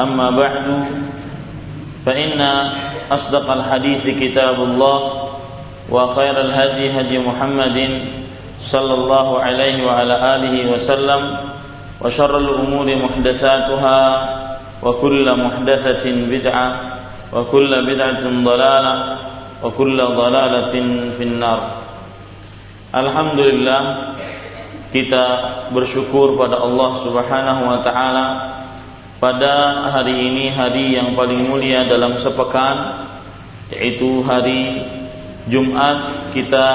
أما بعد فإن أصدق الحديث كتاب الله وخير الهدي هدي محمد صلى الله عليه وعلى آله وسلم وشر الأمور محدثاتها وكل محدثة بدعة وكل بدعة ضلالة وكل ضلالة في النار. Alhamdulillah kita bersyukur pada Allah Subhanahu wa taala pada hari ini hari yang paling mulia dalam sepekan yaitu hari Jumat kita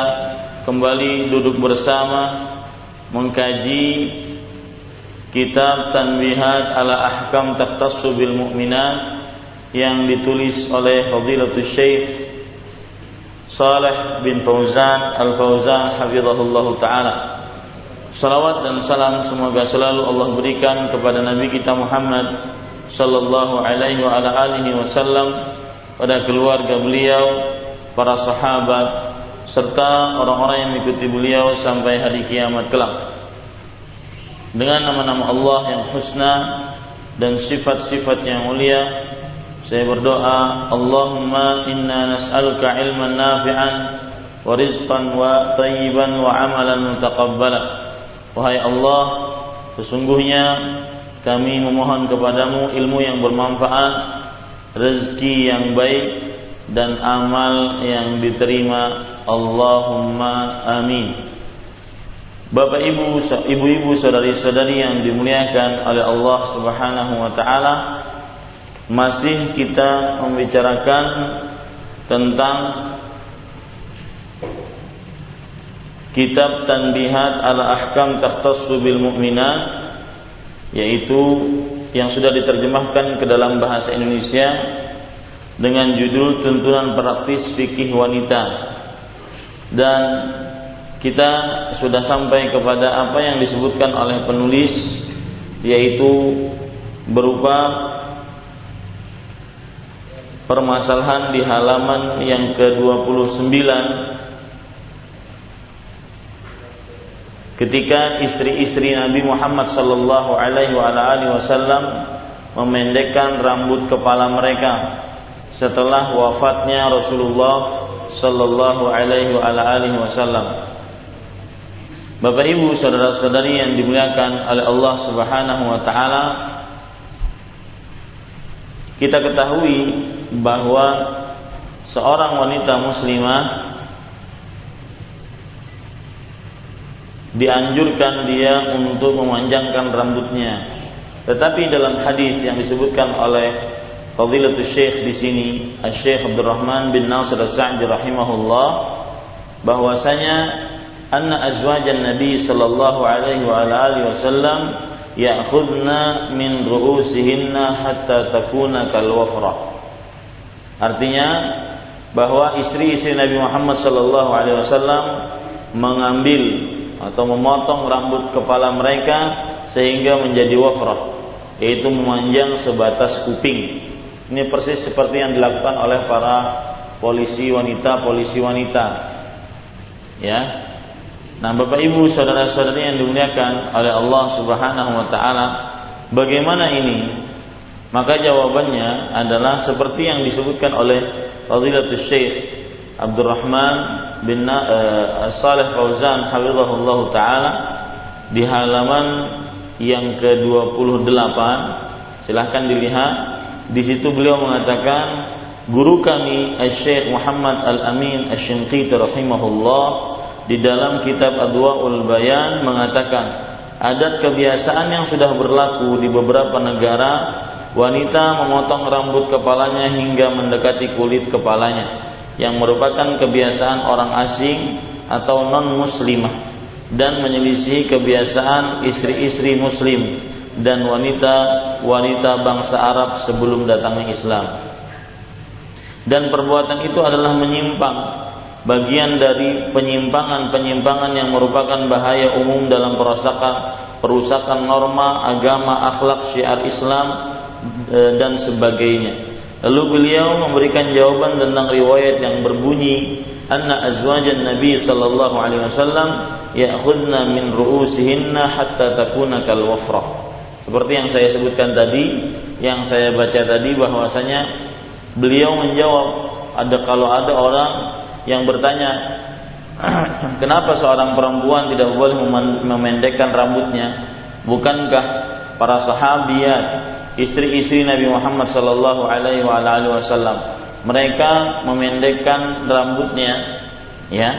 kembali duduk bersama mengkaji kitab Tanbihat ala Ahkam Takhtassu bil Mu'minat yang ditulis oleh Fadilatul Syekh Saleh bin Fauzan Al-Fauzan hafizahullah taala Salawat dan salam semoga selalu Allah berikan kepada Nabi kita Muhammad sallallahu alaihi wa ala alihi wasallam pada keluarga beliau, para sahabat serta orang-orang yang mengikuti beliau sampai hari kiamat kelak. Dengan nama-nama Allah yang husna dan sifat-sifat yang mulia, saya berdoa, Allahumma inna nas'aluka ilman nafi'an wa rizqan wa tayyiban wa amalan mutaqabbalan. Wahai Allah, sesungguhnya kami memohon kepadamu ilmu yang bermanfaat, rezeki yang baik dan amal yang diterima. Allahumma amin. Bapak Ibu, ibu-ibu, saudari-saudari yang dimuliakan oleh Allah Subhanahu wa taala, masih kita membicarakan tentang kitab Tanbihat ala Ahkam Takhtassu bil Mu'minat yaitu yang sudah diterjemahkan ke dalam bahasa Indonesia dengan judul Tuntunan Praktis Fikih Wanita. Dan kita sudah sampai kepada apa yang disebutkan oleh penulis yaitu berupa permasalahan di halaman yang ke-29 ketika istri-istri Nabi Muhammad sallallahu alaihi wasallam memendekkan rambut kepala mereka setelah wafatnya Rasulullah sallallahu alaihi wasallam. Bapak Ibu, saudara-saudari yang dimuliakan oleh Allah Subhanahu wa taala, kita ketahui bahwa seorang wanita muslimah dianjurkan dia untuk memanjangkan rambutnya. Tetapi dalam hadis yang disebutkan oleh Fadilatul Syekh di sini, Syekh Abdul Rahman bin Nasir As-Sa'di rahimahullah bahwasanya anna azwajan Nabi sallallahu alaihi wa alihi wasallam ya'khudna min ru'usihinna hatta takuna kal. Artinya bahwa istri-istri Nabi Muhammad sallallahu alaihi wasallam mengambil atau memotong rambut kepala mereka sehingga menjadi wafrah yaitu memanjang sebatas kuping. Ini persis seperti yang dilakukan oleh para polisi wanita, polisi wanita. Ya. Nah, Bapak Ibu, saudara-saudari yang dimuliakan oleh Allah Subhanahu wa taala, bagaimana ini? Maka jawabannya adalah seperti yang disebutkan oleh Fadilatul Syekh Abdurrahman bin uh, Saleh Fauzan hafizahullah taala di halaman yang ke-28 silahkan dilihat. Di situ beliau mengatakan guru kami Syekh Muhammad Al-Amin Asy-Shinqiti rahimahullah di dalam kitab Adwaul Bayan mengatakan adat kebiasaan yang sudah berlaku di beberapa negara wanita memotong rambut kepalanya hingga mendekati kulit kepalanya yang merupakan kebiasaan orang asing atau non muslimah dan menyelisihi kebiasaan istri-istri muslim dan wanita-wanita bangsa Arab sebelum datangnya Islam. Dan perbuatan itu adalah menyimpang, bagian dari penyimpangan-penyimpangan yang merupakan bahaya umum dalam perusakan perusakan norma, agama, akhlak, syiar Islam e, dan sebagainya. Lalu beliau memberikan jawaban tentang riwayat yang berbunyi anna azwajan Nabi sallallahu alaihi wasallam ya'khudna min ru'usihinna hatta takuna kal wafrah seperti yang saya sebutkan tadi, yang saya baca tadi bahwasanya beliau menjawab ada kalau ada orang yang bertanya kenapa seorang perempuan tidak boleh memendekkan rambutnya? Bukankah para sahabiat, istri-istri Nabi Muhammad sallallahu alaihi wasallam mereka memendekkan rambutnya ya.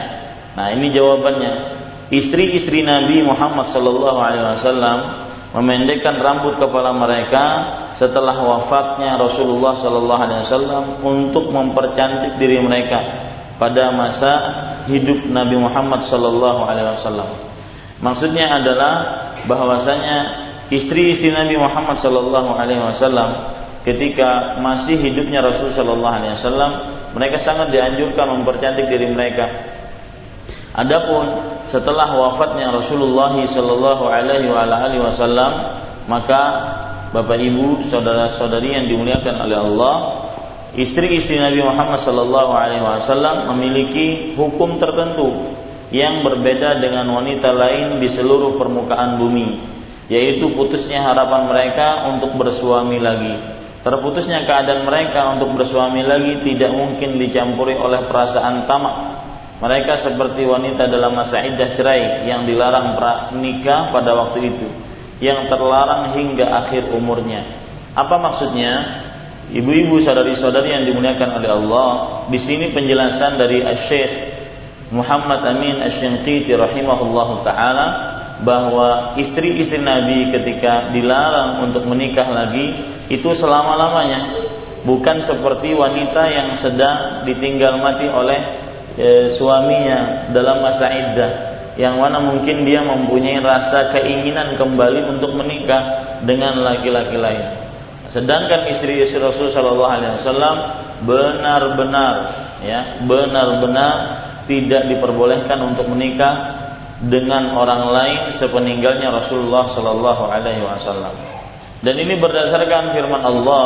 Nah, ini jawabannya. Istri-istri Nabi Muhammad sallallahu alaihi wasallam memendekkan rambut kepala mereka setelah wafatnya Rasulullah Sallallahu Alaihi Wasallam untuk mempercantik diri mereka pada masa hidup Nabi Muhammad Sallallahu Alaihi Wasallam. Maksudnya adalah bahwasanya istri-istri Nabi Muhammad Sallallahu Alaihi Wasallam ketika masih hidupnya Rasul Sallallahu Alaihi Wasallam mereka sangat dianjurkan mempercantik diri mereka. Adapun setelah wafatnya Rasulullah Shallallahu Alaihi Wasallam maka Bapak Ibu saudara-saudari yang dimuliakan oleh Allah istri-istri Nabi Muhammad Shallallahu Alaihi Wasallam memiliki hukum tertentu yang berbeda dengan wanita lain di seluruh permukaan bumi yaitu putusnya harapan mereka untuk bersuami lagi terputusnya keadaan mereka untuk bersuami lagi tidak mungkin dicampuri oleh perasaan tamak mereka seperti wanita dalam masa iddah cerai yang dilarang nikah pada waktu itu, yang terlarang hingga akhir umurnya. Apa maksudnya? Ibu-ibu saudari-saudari yang dimuliakan oleh Allah, di sini penjelasan dari Syekh Muhammad Amin Asy-Syanqiti rahimahullahu taala bahwa istri-istri Nabi ketika dilarang untuk menikah lagi itu selama-lamanya bukan seperti wanita yang sedang ditinggal mati oleh e, suaminya dalam masa iddah yang mana mungkin dia mempunyai rasa keinginan kembali untuk menikah dengan laki-laki lain. Sedangkan istri-istri Rasul Shallallahu Alaihi Wasallam benar-benar ya benar-benar tidak diperbolehkan untuk menikah dengan orang lain sepeninggalnya Rasulullah Shallallahu Alaihi Wasallam. Dan ini berdasarkan firman Allah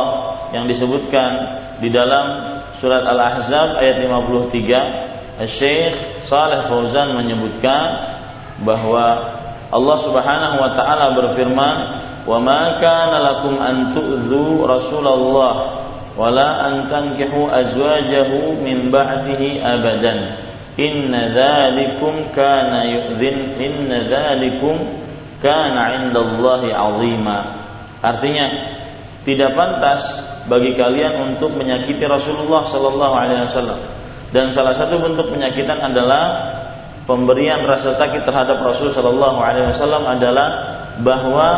yang disebutkan di dalam surat Al-Ahzab ayat 53 Syekh Saleh Fauzan menyebutkan bahwa Allah Subhanahu wa taala berfirman, "Wa ma kana lakum an Rasulullah wa la an tankihu azwajahu min ba'dihi abadan. Inna dzalikum kana yu'dhin inna dzalikum kana 'indallahi 'azima." Artinya, tidak pantas bagi kalian untuk menyakiti Rasulullah sallallahu alaihi wasallam dan salah satu bentuk penyakitan adalah pemberian rasa sakit terhadap Rasul Shallallahu Alaihi Wasallam adalah bahwa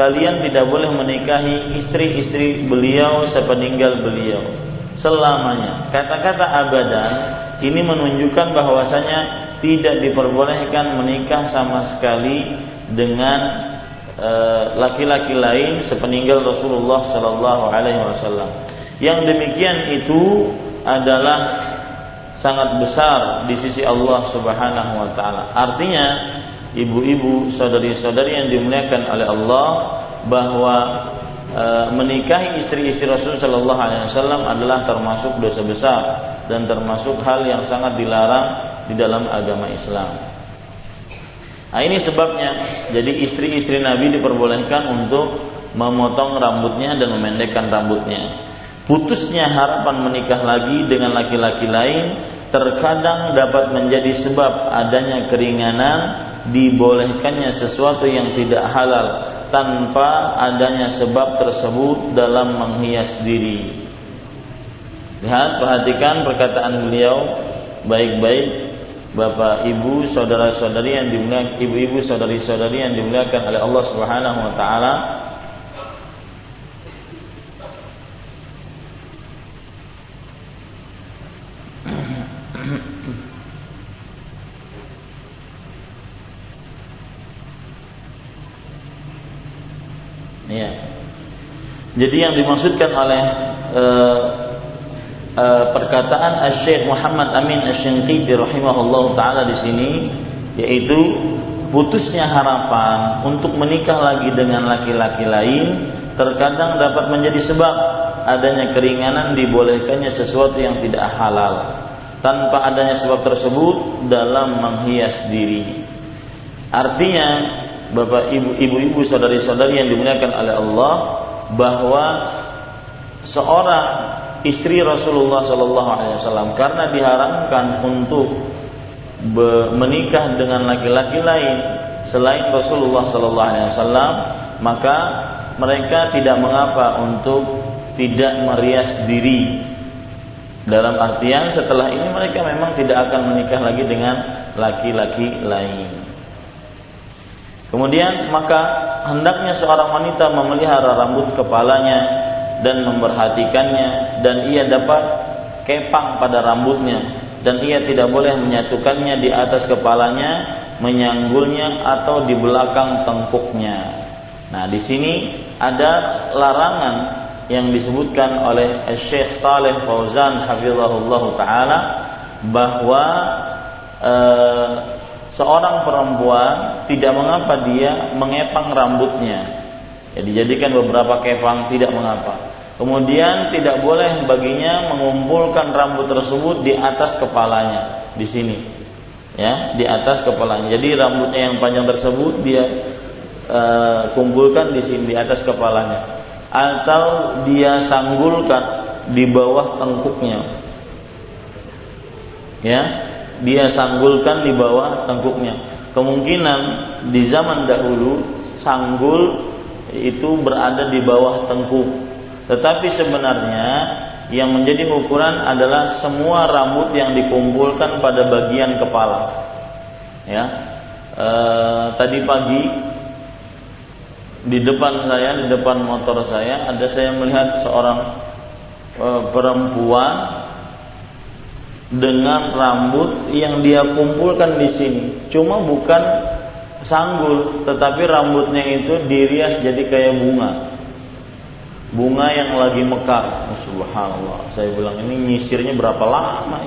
kalian tidak boleh menikahi istri-istri beliau sepeninggal beliau selamanya. Kata-kata abadan ini menunjukkan bahwasanya tidak diperbolehkan menikah sama sekali dengan eh, laki-laki lain sepeninggal Rasulullah Shallallahu Alaihi Wasallam. Yang demikian itu adalah sangat besar di sisi Allah Subhanahu wa taala. Artinya, ibu-ibu, saudari-saudari yang dimuliakan oleh Allah bahwa e, menikahi istri-istri Rasul Shallallahu alaihi wasallam adalah termasuk dosa besar dan termasuk hal yang sangat dilarang di dalam agama Islam. Nah, ini sebabnya jadi istri-istri Nabi diperbolehkan untuk memotong rambutnya dan memendekkan rambutnya. Putusnya harapan menikah lagi dengan laki-laki lain terkadang dapat menjadi sebab adanya keringanan dibolehkannya sesuatu yang tidak halal tanpa adanya sebab tersebut dalam menghias diri. Lihat, perhatikan perkataan beliau baik-baik Bapak, Ibu, saudara-saudari yang dimuliakan, ibu-ibu, saudari-saudari yang dimuliakan oleh Allah Subhanahu wa taala. Ya. Jadi yang dimaksudkan oleh uh, uh, perkataan Syekh Muhammad Amin Asy-Syanqiti rahimahullah taala di sini yaitu putusnya harapan untuk menikah lagi dengan laki-laki lain terkadang dapat menjadi sebab adanya keringanan dibolehkannya sesuatu yang tidak halal tanpa adanya sebab tersebut dalam menghias diri. Artinya Bapak Ibu ibu-ibu saudari-saudari yang dimuliakan oleh Allah bahwa seorang istri Rasulullah Shallallahu Alaihi Wasallam karena diharamkan untuk menikah dengan laki-laki lain selain Rasulullah Shallallahu Alaihi Wasallam maka mereka tidak mengapa untuk tidak merias diri dalam artian setelah ini mereka memang tidak akan menikah lagi dengan laki-laki lain. Kemudian maka hendaknya seorang wanita memelihara rambut kepalanya dan memperhatikannya dan ia dapat kepang pada rambutnya dan ia tidak boleh menyatukannya di atas kepalanya, menyanggulnya atau di belakang tengkuknya. Nah, di sini ada larangan yang disebutkan oleh Syekh Saleh Fauzan hafizahullah taala bahwa eh, seorang perempuan tidak mengapa dia mengepang rambutnya. Ya, dijadikan beberapa kepang tidak mengapa. Kemudian tidak boleh baginya mengumpulkan rambut tersebut di atas kepalanya di sini. Ya, di atas kepalanya. Jadi rambutnya yang panjang tersebut dia uh, kumpulkan di sini di atas kepalanya atau dia sanggulkan di bawah tengkuknya. Ya, dia sanggulkan di bawah tengkuknya. Kemungkinan di zaman dahulu sanggul itu berada di bawah tengkuk. Tetapi sebenarnya yang menjadi ukuran adalah semua rambut yang dikumpulkan pada bagian kepala. Ya, e, tadi pagi di depan saya, di depan motor saya, ada saya melihat seorang e, perempuan dengan rambut yang dia kumpulkan di sini. Cuma bukan sanggul, tetapi rambutnya itu dirias jadi kayak bunga. Bunga yang lagi mekar. Subhanallah. Saya bilang ini nyisirnya berapa lama?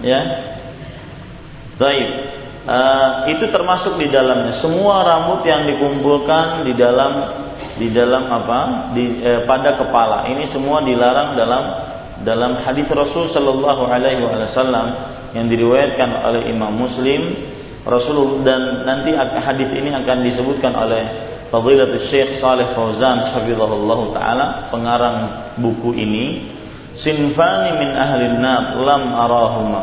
Ya. Baik. Uh, itu termasuk di dalamnya. Semua rambut yang dikumpulkan di dalam di dalam apa? Di, eh, pada kepala. Ini semua dilarang dalam dalam hadis Rasul Shallallahu Alaihi Wasallam yang diriwayatkan oleh Imam Muslim Rasul dan nanti hadis ini akan disebutkan oleh Fadilatul Syekh Saleh Fauzan hafizahullah taala pengarang buku ini. Sinfani min ahli nar lam arahuma.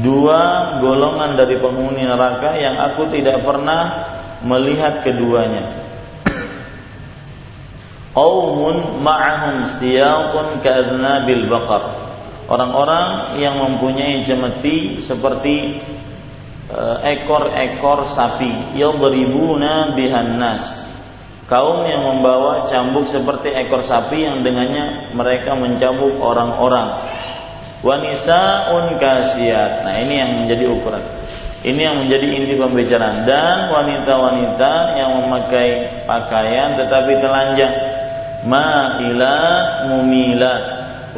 Dua golongan dari penghuni neraka yang aku tidak pernah melihat keduanya qaumun ma'ahum siyaqun ka'adnabil baqar. Orang-orang yang mempunyai jemeti seperti eh, ekor-ekor sapi yadribuna bihan nas. Kaum yang membawa cambuk seperti ekor sapi yang dengannya mereka mencambuk orang-orang. Wanisaun kasiat. Nah, ini yang menjadi ukuran. Ini yang menjadi inti pembicaraan dan wanita-wanita yang memakai pakaian tetapi telanjang ma'ilat mumilat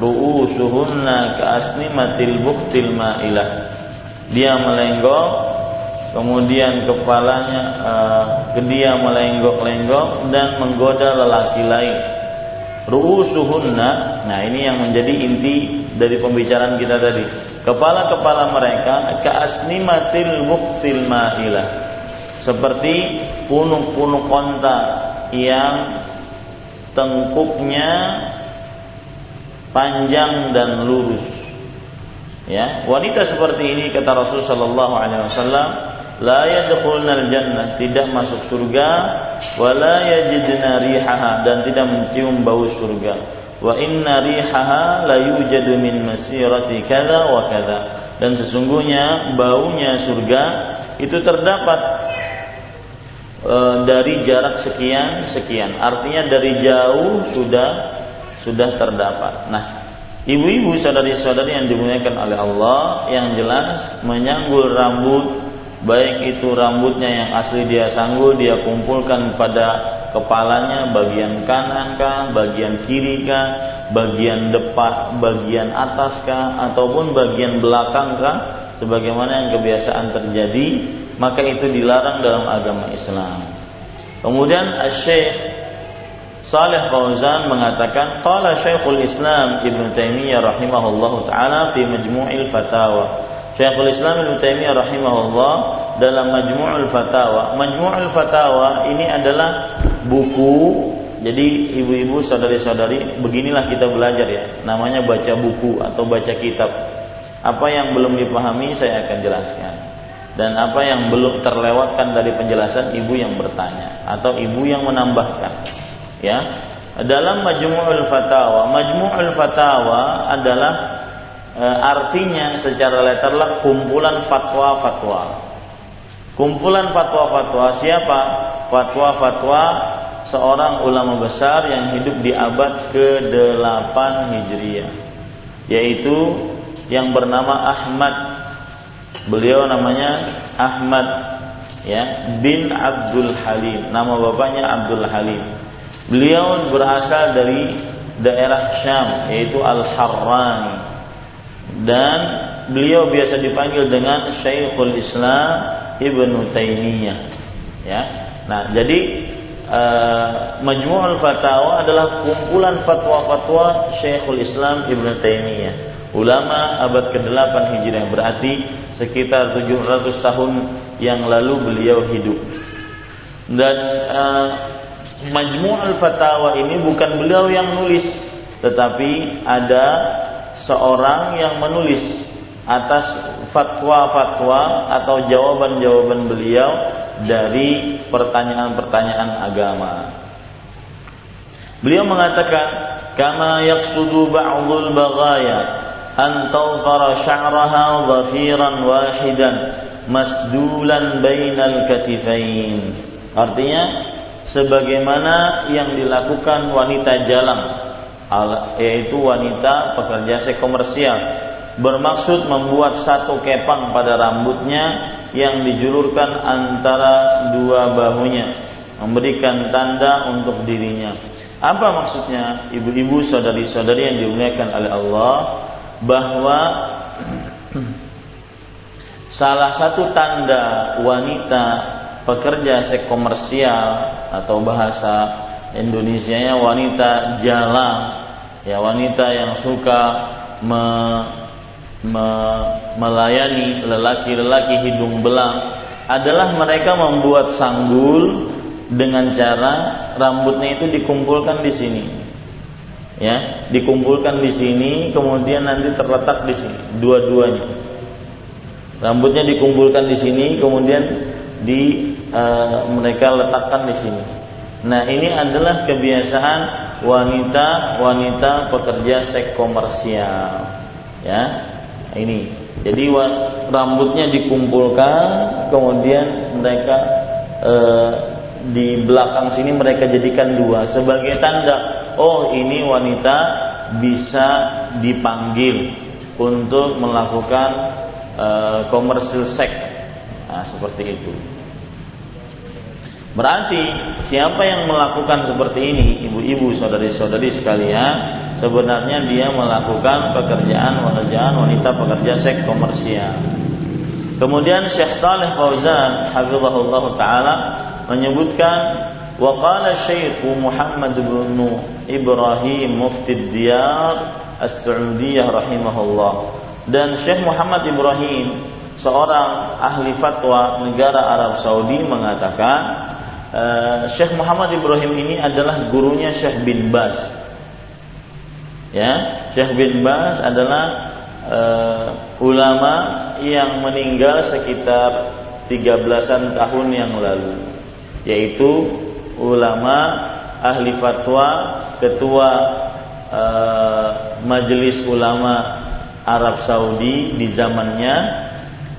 ru'usuhunna ka'asnimatil buktil ma'ilah dia melenggok kemudian kepalanya uh, dia melenggok-lenggok dan menggoda lelaki lain. Ru'usuhunna nah ini yang menjadi inti dari pembicaraan kita tadi. Kepala-kepala mereka kaasnimatil muktil ma'ilah seperti punuk-punuk konta yang tengkuknya panjang dan lurus. Ya wanita seperti ini kata Rasul sallallahu alaihi wasallam la yadkhulna jannah tidak masuk surga wa la yajidna rihaha dan tidak mencium bau surga wa inna rihaha la yujadu min masirati kadza wa kadza dan sesungguhnya baunya surga itu terdapat e, dari jarak sekian sekian. Artinya dari jauh sudah sudah terdapat. Nah Ibu-ibu saudari-saudari yang dimuliakan oleh Allah yang jelas menyanggul rambut baik itu rambutnya yang asli dia sanggul dia kumpulkan pada kepalanya bagian kanan kah, bagian kiri kah, bagian depan, bagian atas kah ataupun bagian belakang kah sebagaimana yang kebiasaan terjadi maka itu dilarang dalam agama Islam. Kemudian Syekh Saleh Fauzan mengatakan qala Syekhul Islam Ibnu Taimiyah rahimahullahu taala fi Majmu'il Fatawa Syekhul Islam Ibn Taimiyah rahimahullah dalam Majmu'ul Fatawa. Majmu'ul Fatawa ini adalah buku. Jadi ibu-ibu saudari-saudari beginilah kita belajar ya. Namanya baca buku atau baca kitab. Apa yang belum dipahami saya akan jelaskan. Dan apa yang belum terlewatkan dari penjelasan ibu yang bertanya atau ibu yang menambahkan. Ya. Dalam Majmu'ul Fatawa, Majmu'ul Fatawa adalah e, artinya secara letterlah kumpulan fatwa-fatwa. Kumpulan fatwa-fatwa siapa? Fatwa-fatwa seorang ulama besar yang hidup di abad ke-8 Hijriah. Yaitu yang bernama Ahmad. Beliau namanya Ahmad ya bin Abdul Halim. Nama bapaknya Abdul Halim. Beliau berasal dari daerah Syam yaitu Al-Harrani dan beliau biasa dipanggil dengan Syekhul Islam Ibnu Taimiyah. Ya. Nah, jadi uh, Majmu'ul Fatawa adalah kumpulan fatwa-fatwa Syekhul Islam Ibnu Taimiyah. Ulama abad ke-8 Hijriah berarti sekitar 700 tahun yang lalu beliau hidup. Dan uh, Majmu'ul Fatawa ini bukan beliau yang nulis, tetapi ada seorang yang menulis atas fatwa-fatwa atau jawaban-jawaban beliau dari pertanyaan-pertanyaan agama. Beliau mengatakan, "Kama yaqsudu ba'dul baghaya an tawfara sya'raha dhafiran wahidan masdulan bainal katifain." Artinya, sebagaimana yang dilakukan wanita jalang yaitu wanita pekerja seks komersial bermaksud membuat satu kepang pada rambutnya yang dijulurkan antara dua bahunya memberikan tanda untuk dirinya apa maksudnya ibu-ibu saudari-saudari yang dimuliakan oleh Allah bahwa salah satu tanda wanita pekerja seks komersial atau bahasa Indonesia-nya wanita jalan, ya wanita yang suka me, me, melayani lelaki-lelaki hidung belang adalah mereka membuat sanggul dengan cara rambutnya itu dikumpulkan di sini. Ya, dikumpulkan di sini kemudian nanti terletak di sini dua-duanya. Rambutnya dikumpulkan di sini kemudian di uh, mereka letakkan di sini. Nah ini adalah kebiasaan wanita-wanita pekerja seks komersial. Ya, ini. Jadi rambutnya dikumpulkan, kemudian mereka e, di belakang sini mereka jadikan dua sebagai tanda. Oh ini wanita bisa dipanggil untuk melakukan e, komersil seks. Nah, seperti itu. Berarti siapa yang melakukan seperti ini, ibu-ibu, saudari-saudari sekalian, sebenarnya dia melakukan pekerjaan pekerjaan wanita pekerja seks komersial. Kemudian Syekh Saleh Fauzan hafizahullah taala menyebutkan Wa qala Syekh Muhammad bin Ibrahim Mufti Diyar As-Saudiyah rahimahullah. Dan Syekh Muhammad Ibrahim seorang ahli fatwa negara Arab Saudi mengatakan uh, Syekh Muhammad Ibrahim ini adalah gurunya Syekh bin Bas. Ya, Syekh bin Bas adalah uh, ulama yang meninggal sekitar 13-an tahun yang lalu yaitu ulama ahli fatwa ketua uh, majelis ulama Arab Saudi di zamannya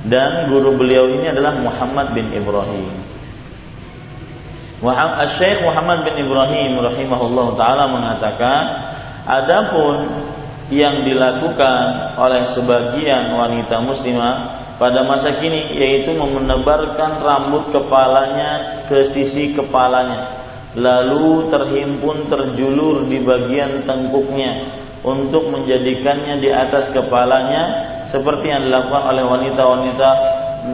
dan guru beliau ini adalah Muhammad bin Ibrahim. Syekh Muhammad bin Ibrahim rahimahullah taala mengatakan adapun yang dilakukan oleh sebagian wanita muslimah pada masa kini yaitu menebarkan rambut kepalanya ke sisi kepalanya. Lalu terhimpun terjulur di bagian tengkuknya untuk menjadikannya di atas kepalanya seperti yang dilakukan oleh wanita-wanita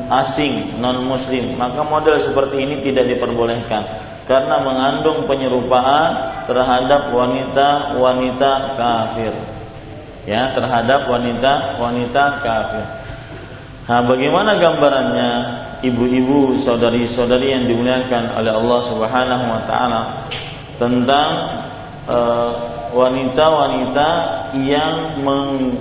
asing non muslim maka model seperti ini tidak diperbolehkan karena mengandung penyerupaan terhadap wanita-wanita kafir. Ya terhadap wanita wanita kafir. Nah, bagaimana gambarannya ibu-ibu, saudari-saudari yang dimuliakan oleh Allah Subhanahu wa taala tentang eh, wanita-wanita yang meng,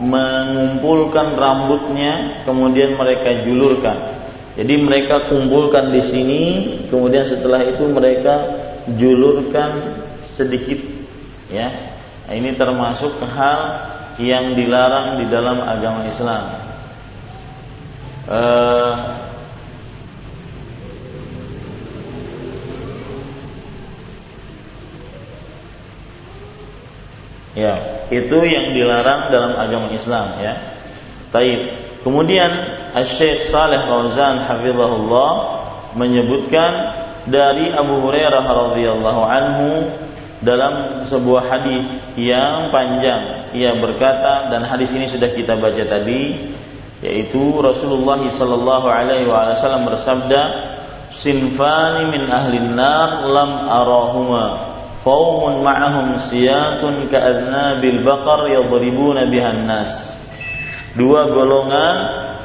mengumpulkan rambutnya kemudian mereka julurkan. Jadi mereka kumpulkan di sini, kemudian setelah itu mereka julurkan sedikit ya Nah, ini termasuk hal yang dilarang di dalam agama Islam. Uh, Ya, itu yang dilarang dalam agama Islam ya. Taib. Kemudian Syekh Saleh Fauzan hafizahullah menyebutkan dari Abu Hurairah radhiyallahu anhu dalam sebuah hadis yang panjang ia berkata dan hadis ini sudah kita baca tadi yaitu Rasulullah sallallahu alaihi wasallam bersabda sinfani min ahli nar lam arahuma. Qaumun ma'ahum siyatun ka'adnabil baqar yadribuna bihan nas. Dua golongan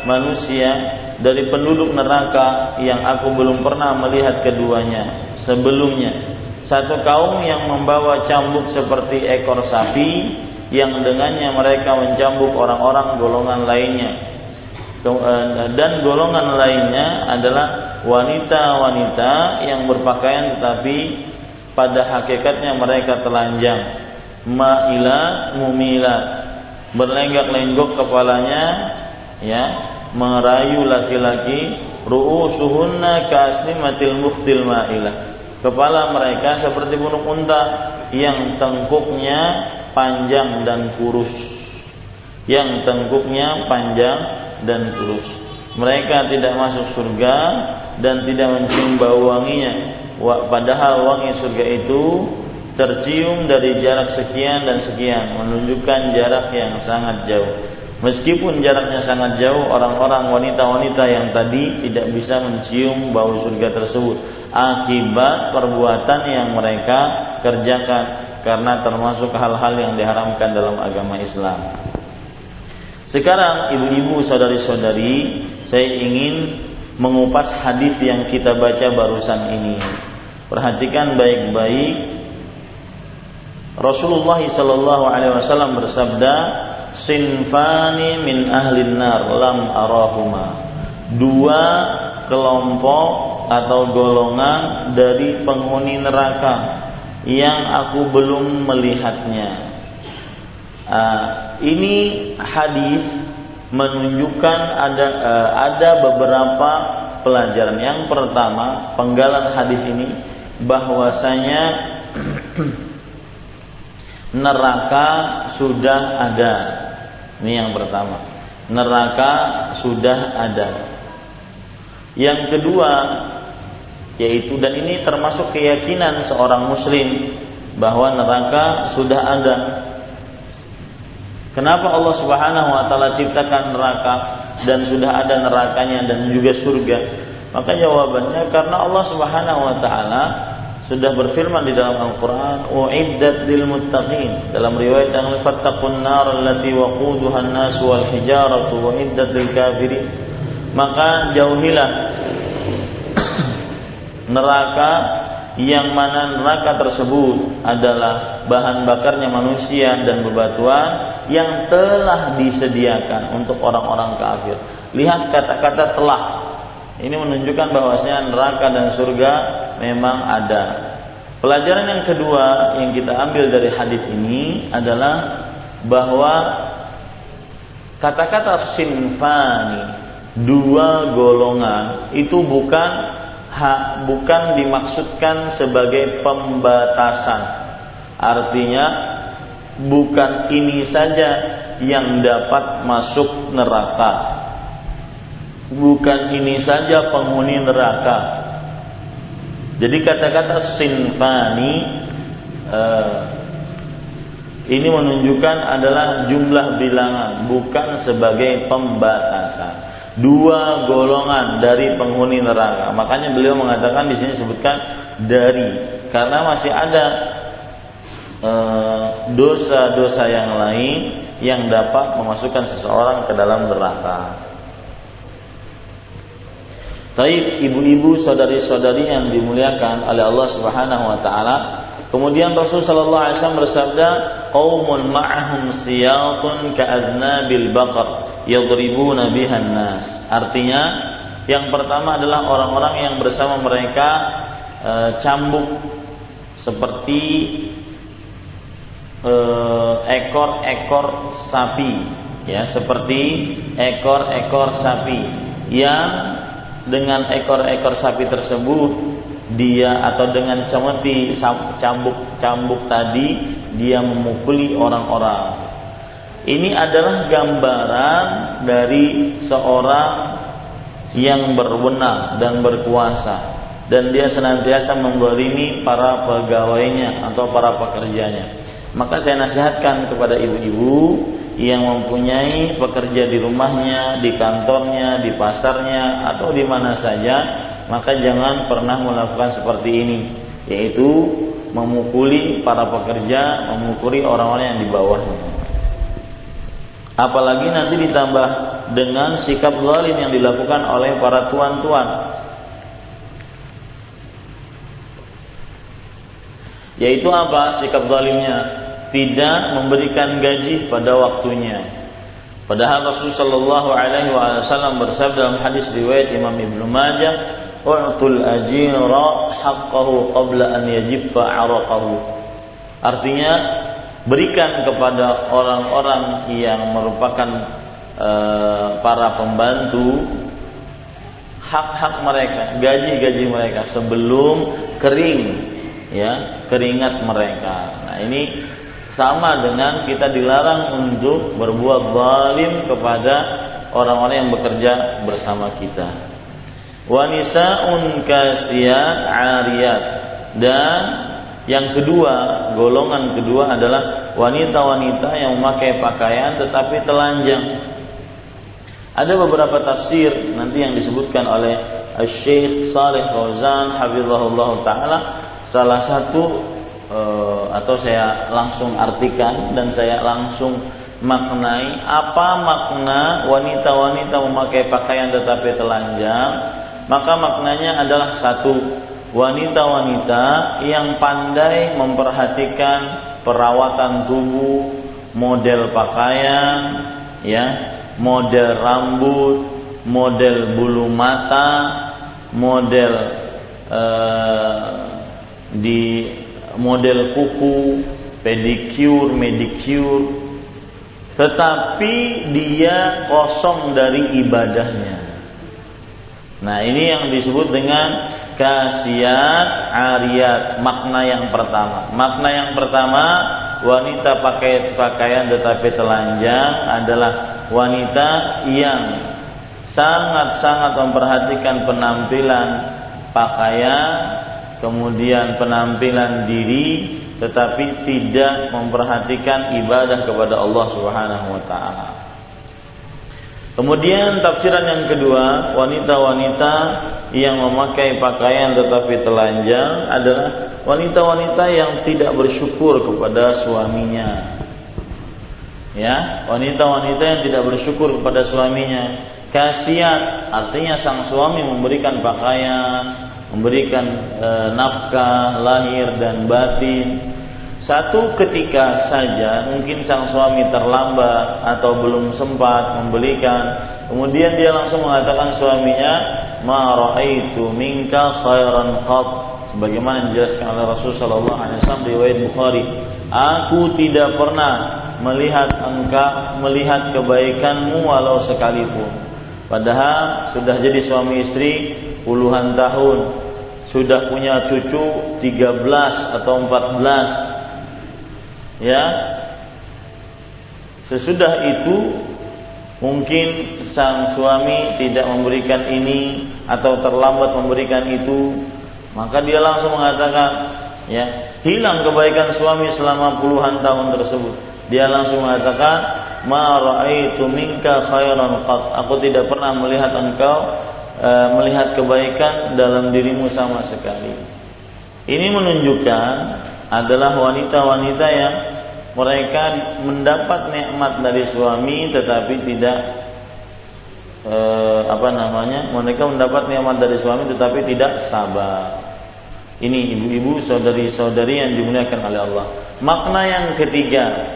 manusia dari penduduk neraka yang aku belum pernah melihat keduanya sebelumnya. Satu kaum yang membawa cambuk seperti ekor sapi yang dengannya mereka mencambuk orang-orang golongan lainnya dan golongan lainnya adalah wanita-wanita yang berpakaian tetapi pada hakikatnya mereka telanjang. Maila mumila. Berlenggak-lenggok kepalanya ya merayu laki-laki. Ru'usuhunna kasnimatil mukhtil ma'ilah Kepala mereka seperti burung unta yang tengkuknya panjang dan kurus. Yang tengkuknya panjang dan kurus. Mereka tidak masuk surga dan tidak mencium bau wanginya. Padahal wangi surga itu tercium dari jarak sekian dan sekian, menunjukkan jarak yang sangat jauh. Meskipun jaraknya sangat jauh, orang-orang wanita-wanita yang tadi tidak bisa mencium bau surga tersebut akibat perbuatan yang mereka kerjakan karena termasuk hal-hal yang diharamkan dalam agama Islam. Sekarang ibu-ibu saudari-saudari, saya ingin mengupas hadis yang kita baca barusan ini. Perhatikan baik-baik. Rasulullah wasallam bersabda, sinfani min ahlin nar lam arahuma dua kelompok atau golongan dari penghuni neraka yang aku belum melihatnya. Uh, ini hadis menunjukkan ada uh, ada beberapa pelajaran. Yang pertama, penggalan hadis ini bahwasanya neraka sudah ada ini yang pertama. Neraka sudah ada. Yang kedua yaitu dan ini termasuk keyakinan seorang muslim bahwa neraka sudah ada. Kenapa Allah Subhanahu wa taala ciptakan neraka dan sudah ada nerakanya dan juga surga? Maka jawabannya karena Allah Subhanahu wa taala sudah berfirman di dalam Al-Qur'an, "Uiddat lil muttaqin." Dalam riwayat yang fattaqun nar allati waquduha an-nas wal hijaratu uiddat lil kafirin. Maka jauhilah neraka yang mana neraka tersebut adalah bahan bakarnya manusia dan bebatuan yang telah disediakan untuk orang-orang kafir. Lihat kata-kata telah. Ini menunjukkan bahwasanya neraka dan surga memang ada. Pelajaran yang kedua yang kita ambil dari hadis ini adalah bahwa kata-kata sinfani dua golongan itu bukan ha, bukan dimaksudkan sebagai pembatasan. Artinya bukan ini saja yang dapat masuk neraka. Bukan ini saja penghuni neraka. Jadi kata-kata sinfani eh, ini menunjukkan adalah jumlah bilangan, bukan sebagai pembatasan dua golongan dari penghuni neraka. Makanya beliau mengatakan di sini sebutkan dari karena masih ada eh, dosa-dosa e, yang lain yang dapat memasukkan seseorang ke dalam neraka. Taib ibu-ibu saudari-saudari yang dimuliakan oleh Allah Subhanahu wa taala. Kemudian Rasul sallallahu alaihi wasallam bersabda, "Qaumun ma'ahum siyatun ka'adnabil baqar." Yadribuna bihan nas. Artinya yang pertama adalah orang-orang yang bersama mereka e, cambuk seperti ekor-ekor e, sapi ya seperti ekor-ekor sapi yang dengan ekor-ekor sapi tersebut dia atau dengan cemeti cambuk-cambuk tadi dia memukuli orang-orang ini adalah gambaran dari seorang yang berwenang dan berkuasa dan dia senantiasa menggolimi para pegawainya atau para pekerjanya. Maka saya nasihatkan kepada ibu-ibu yang mempunyai pekerja di rumahnya, di kantornya, di pasarnya atau di mana saja, maka jangan pernah melakukan seperti ini, yaitu memukuli para pekerja, memukuli orang-orang yang di bawahnya. Apalagi nanti ditambah dengan sikap zalim yang dilakukan oleh para tuan-tuan. Yaitu apa sikap zalimnya? Tidak memberikan gaji pada waktunya. Padahal Rasulullah Shallallahu Alaihi Wasallam bersabda dalam hadis riwayat Imam Ibnu Majah, "U'tul ajira haqqahu qabla an yajiffa 'araqahu." Artinya berikan kepada orang-orang yang merupakan e, para pembantu hak-hak mereka, gaji-gaji mereka sebelum kering ya, keringat mereka. Nah, ini sama dengan kita dilarang untuk berbuat zalim kepada orang-orang yang bekerja bersama kita. Wanisaun kasiyat ariyat dan yang kedua, golongan kedua adalah wanita-wanita yang memakai pakaian tetapi telanjang. Ada beberapa tafsir nanti yang disebutkan oleh Syekh Saleh Fauzan hafizahullah taala salah satu eh, atau saya langsung artikan dan saya langsung maknai apa makna wanita-wanita memakai pakaian tetapi telanjang maka maknanya adalah satu wanita-wanita yang pandai memperhatikan perawatan tubuh, model pakaian, ya, model rambut, model bulu mata, model eh, di model kuku, pedicure, medicure, tetapi dia kosong dari ibadahnya. Nah, ini yang disebut dengan kasiat ariyat. Makna yang pertama. Makna yang pertama wanita pakai pakaian tetapi telanjang adalah wanita yang sangat-sangat memperhatikan penampilan pakaian kemudian penampilan diri tetapi tidak memperhatikan ibadah kepada Allah Subhanahu wa taala Kemudian tafsiran yang kedua, wanita-wanita yang memakai pakaian tetapi telanjang adalah wanita-wanita yang tidak bersyukur kepada suaminya. Ya, wanita-wanita yang tidak bersyukur kepada suaminya. Kasiat artinya sang suami memberikan pakaian, memberikan e, nafkah lahir dan batin. Satu ketika saja mungkin sang suami terlambat atau belum sempat membelikan, kemudian dia langsung mengatakan suaminya, "Ma raaitu minka khairan qat." Sebagaimana dijelaskan oleh Rasulullah sallallahu alaihi wasallam riwayat Bukhari, "Aku tidak pernah melihat engkau melihat kebaikanmu walau sekalipun." Padahal sudah jadi suami istri puluhan tahun, sudah punya cucu 13 atau 14 ya. Sesudah itu mungkin sang suami tidak memberikan ini atau terlambat memberikan itu maka dia langsung mengatakan ya hilang kebaikan suami selama puluhan tahun tersebut. Dia langsung mengatakan ma raaitu minka khairan qat. Aku tidak pernah melihat engkau e, melihat kebaikan dalam dirimu sama sekali. Ini menunjukkan adalah wanita-wanita yang mereka mendapat nikmat dari suami tetapi tidak eh, apa namanya mereka mendapat nikmat dari suami tetapi tidak sabar. Ini ibu-ibu saudari-saudari yang dimuliakan oleh Allah. Makna yang ketiga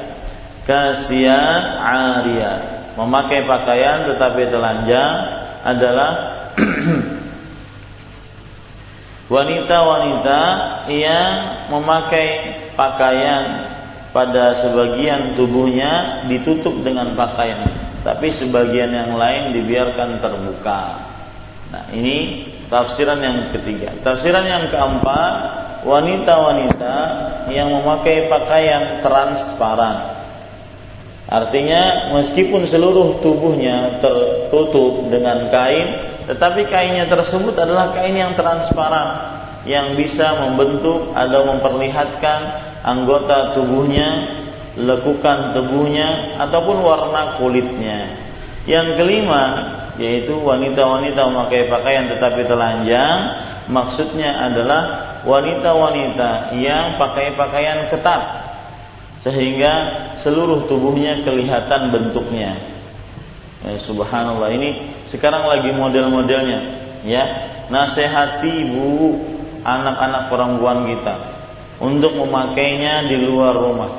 kasihan aria. Memakai pakaian tetapi telanjang adalah wanita-wanita yang memakai pakaian pada sebagian tubuhnya ditutup dengan pakaian, tapi sebagian yang lain dibiarkan terbuka. Nah, ini tafsiran yang ketiga. Tafsiran yang keempat, wanita-wanita yang memakai pakaian transparan. Artinya meskipun seluruh tubuhnya tertutup dengan kain, tetapi kainnya tersebut adalah kain yang transparan yang bisa membentuk atau memperlihatkan anggota tubuhnya, lekukan tubuhnya ataupun warna kulitnya. Yang kelima yaitu wanita-wanita memakai pakaian tetapi telanjang, maksudnya adalah wanita-wanita yang pakai pakaian ketat sehingga seluruh tubuhnya kelihatan bentuknya. Ya, subhanallah ini sekarang lagi model-modelnya ya. Nasihati ibu anak-anak perempuan kita untuk memakainya di luar rumah.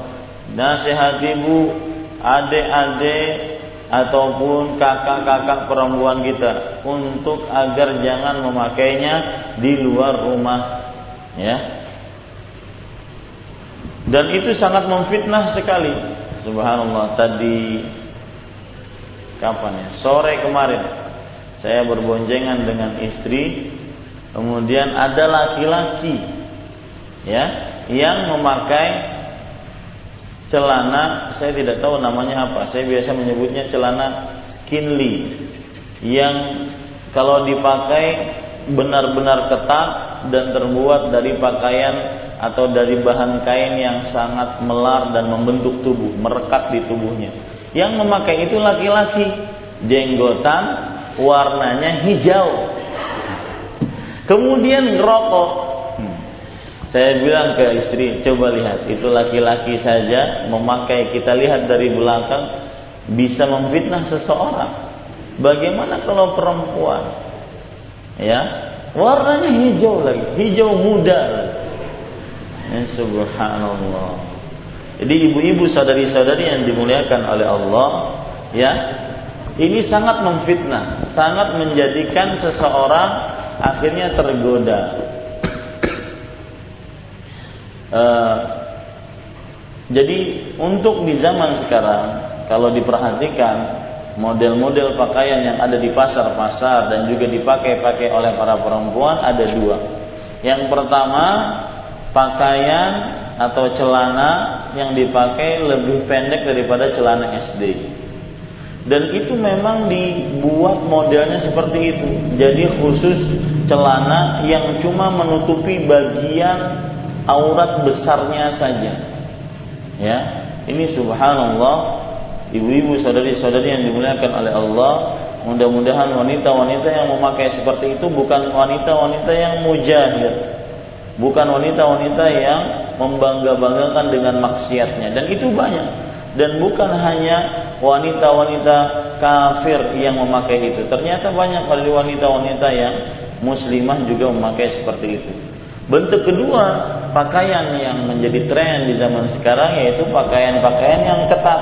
Nasihat ibu, adik-adik ataupun kakak-kakak perempuan kita untuk agar jangan memakainya di luar rumah ya. Dan itu sangat memfitnah sekali. Subhanallah tadi kapan ya? Sore kemarin saya berboncengan dengan istri Kemudian ada laki-laki ya yang memakai celana, saya tidak tahu namanya apa. Saya biasa menyebutnya celana skinly yang kalau dipakai benar-benar ketat dan terbuat dari pakaian atau dari bahan kain yang sangat melar dan membentuk tubuh, merekat di tubuhnya. Yang memakai itu laki-laki, jenggotan warnanya hijau Kemudian ngerokok. Saya bilang ke istri, coba lihat, itu laki-laki saja memakai kita lihat dari belakang bisa memfitnah seseorang. Bagaimana kalau perempuan? Ya, warnanya hijau lagi, hijau muda. Ya, subhanallah. Jadi ibu-ibu saudari-saudari yang dimuliakan oleh Allah, ya, ini sangat memfitnah, sangat menjadikan seseorang akhirnya tergoda. Uh, jadi untuk di zaman sekarang kalau diperhatikan model-model pakaian yang ada di pasar-pasar dan juga dipakai-pakai oleh para perempuan ada dua. Yang pertama pakaian atau celana yang dipakai lebih pendek daripada celana SD dan itu memang dibuat modelnya seperti itu. Jadi khusus celana yang cuma menutupi bagian aurat besarnya saja. Ya ini subhanallah. Ibu-ibu saudari-saudari yang dimuliakan oleh Allah mudah-mudahan wanita-wanita yang memakai seperti itu bukan wanita-wanita yang mujahid bukan wanita-wanita yang membangga-banggakan dengan maksiatnya. Dan itu banyak. Dan bukan hanya wanita-wanita kafir yang memakai itu. Ternyata banyak dari wanita-wanita yang muslimah juga memakai seperti itu. Bentuk kedua pakaian yang menjadi tren di zaman sekarang yaitu pakaian-pakaian yang ketat.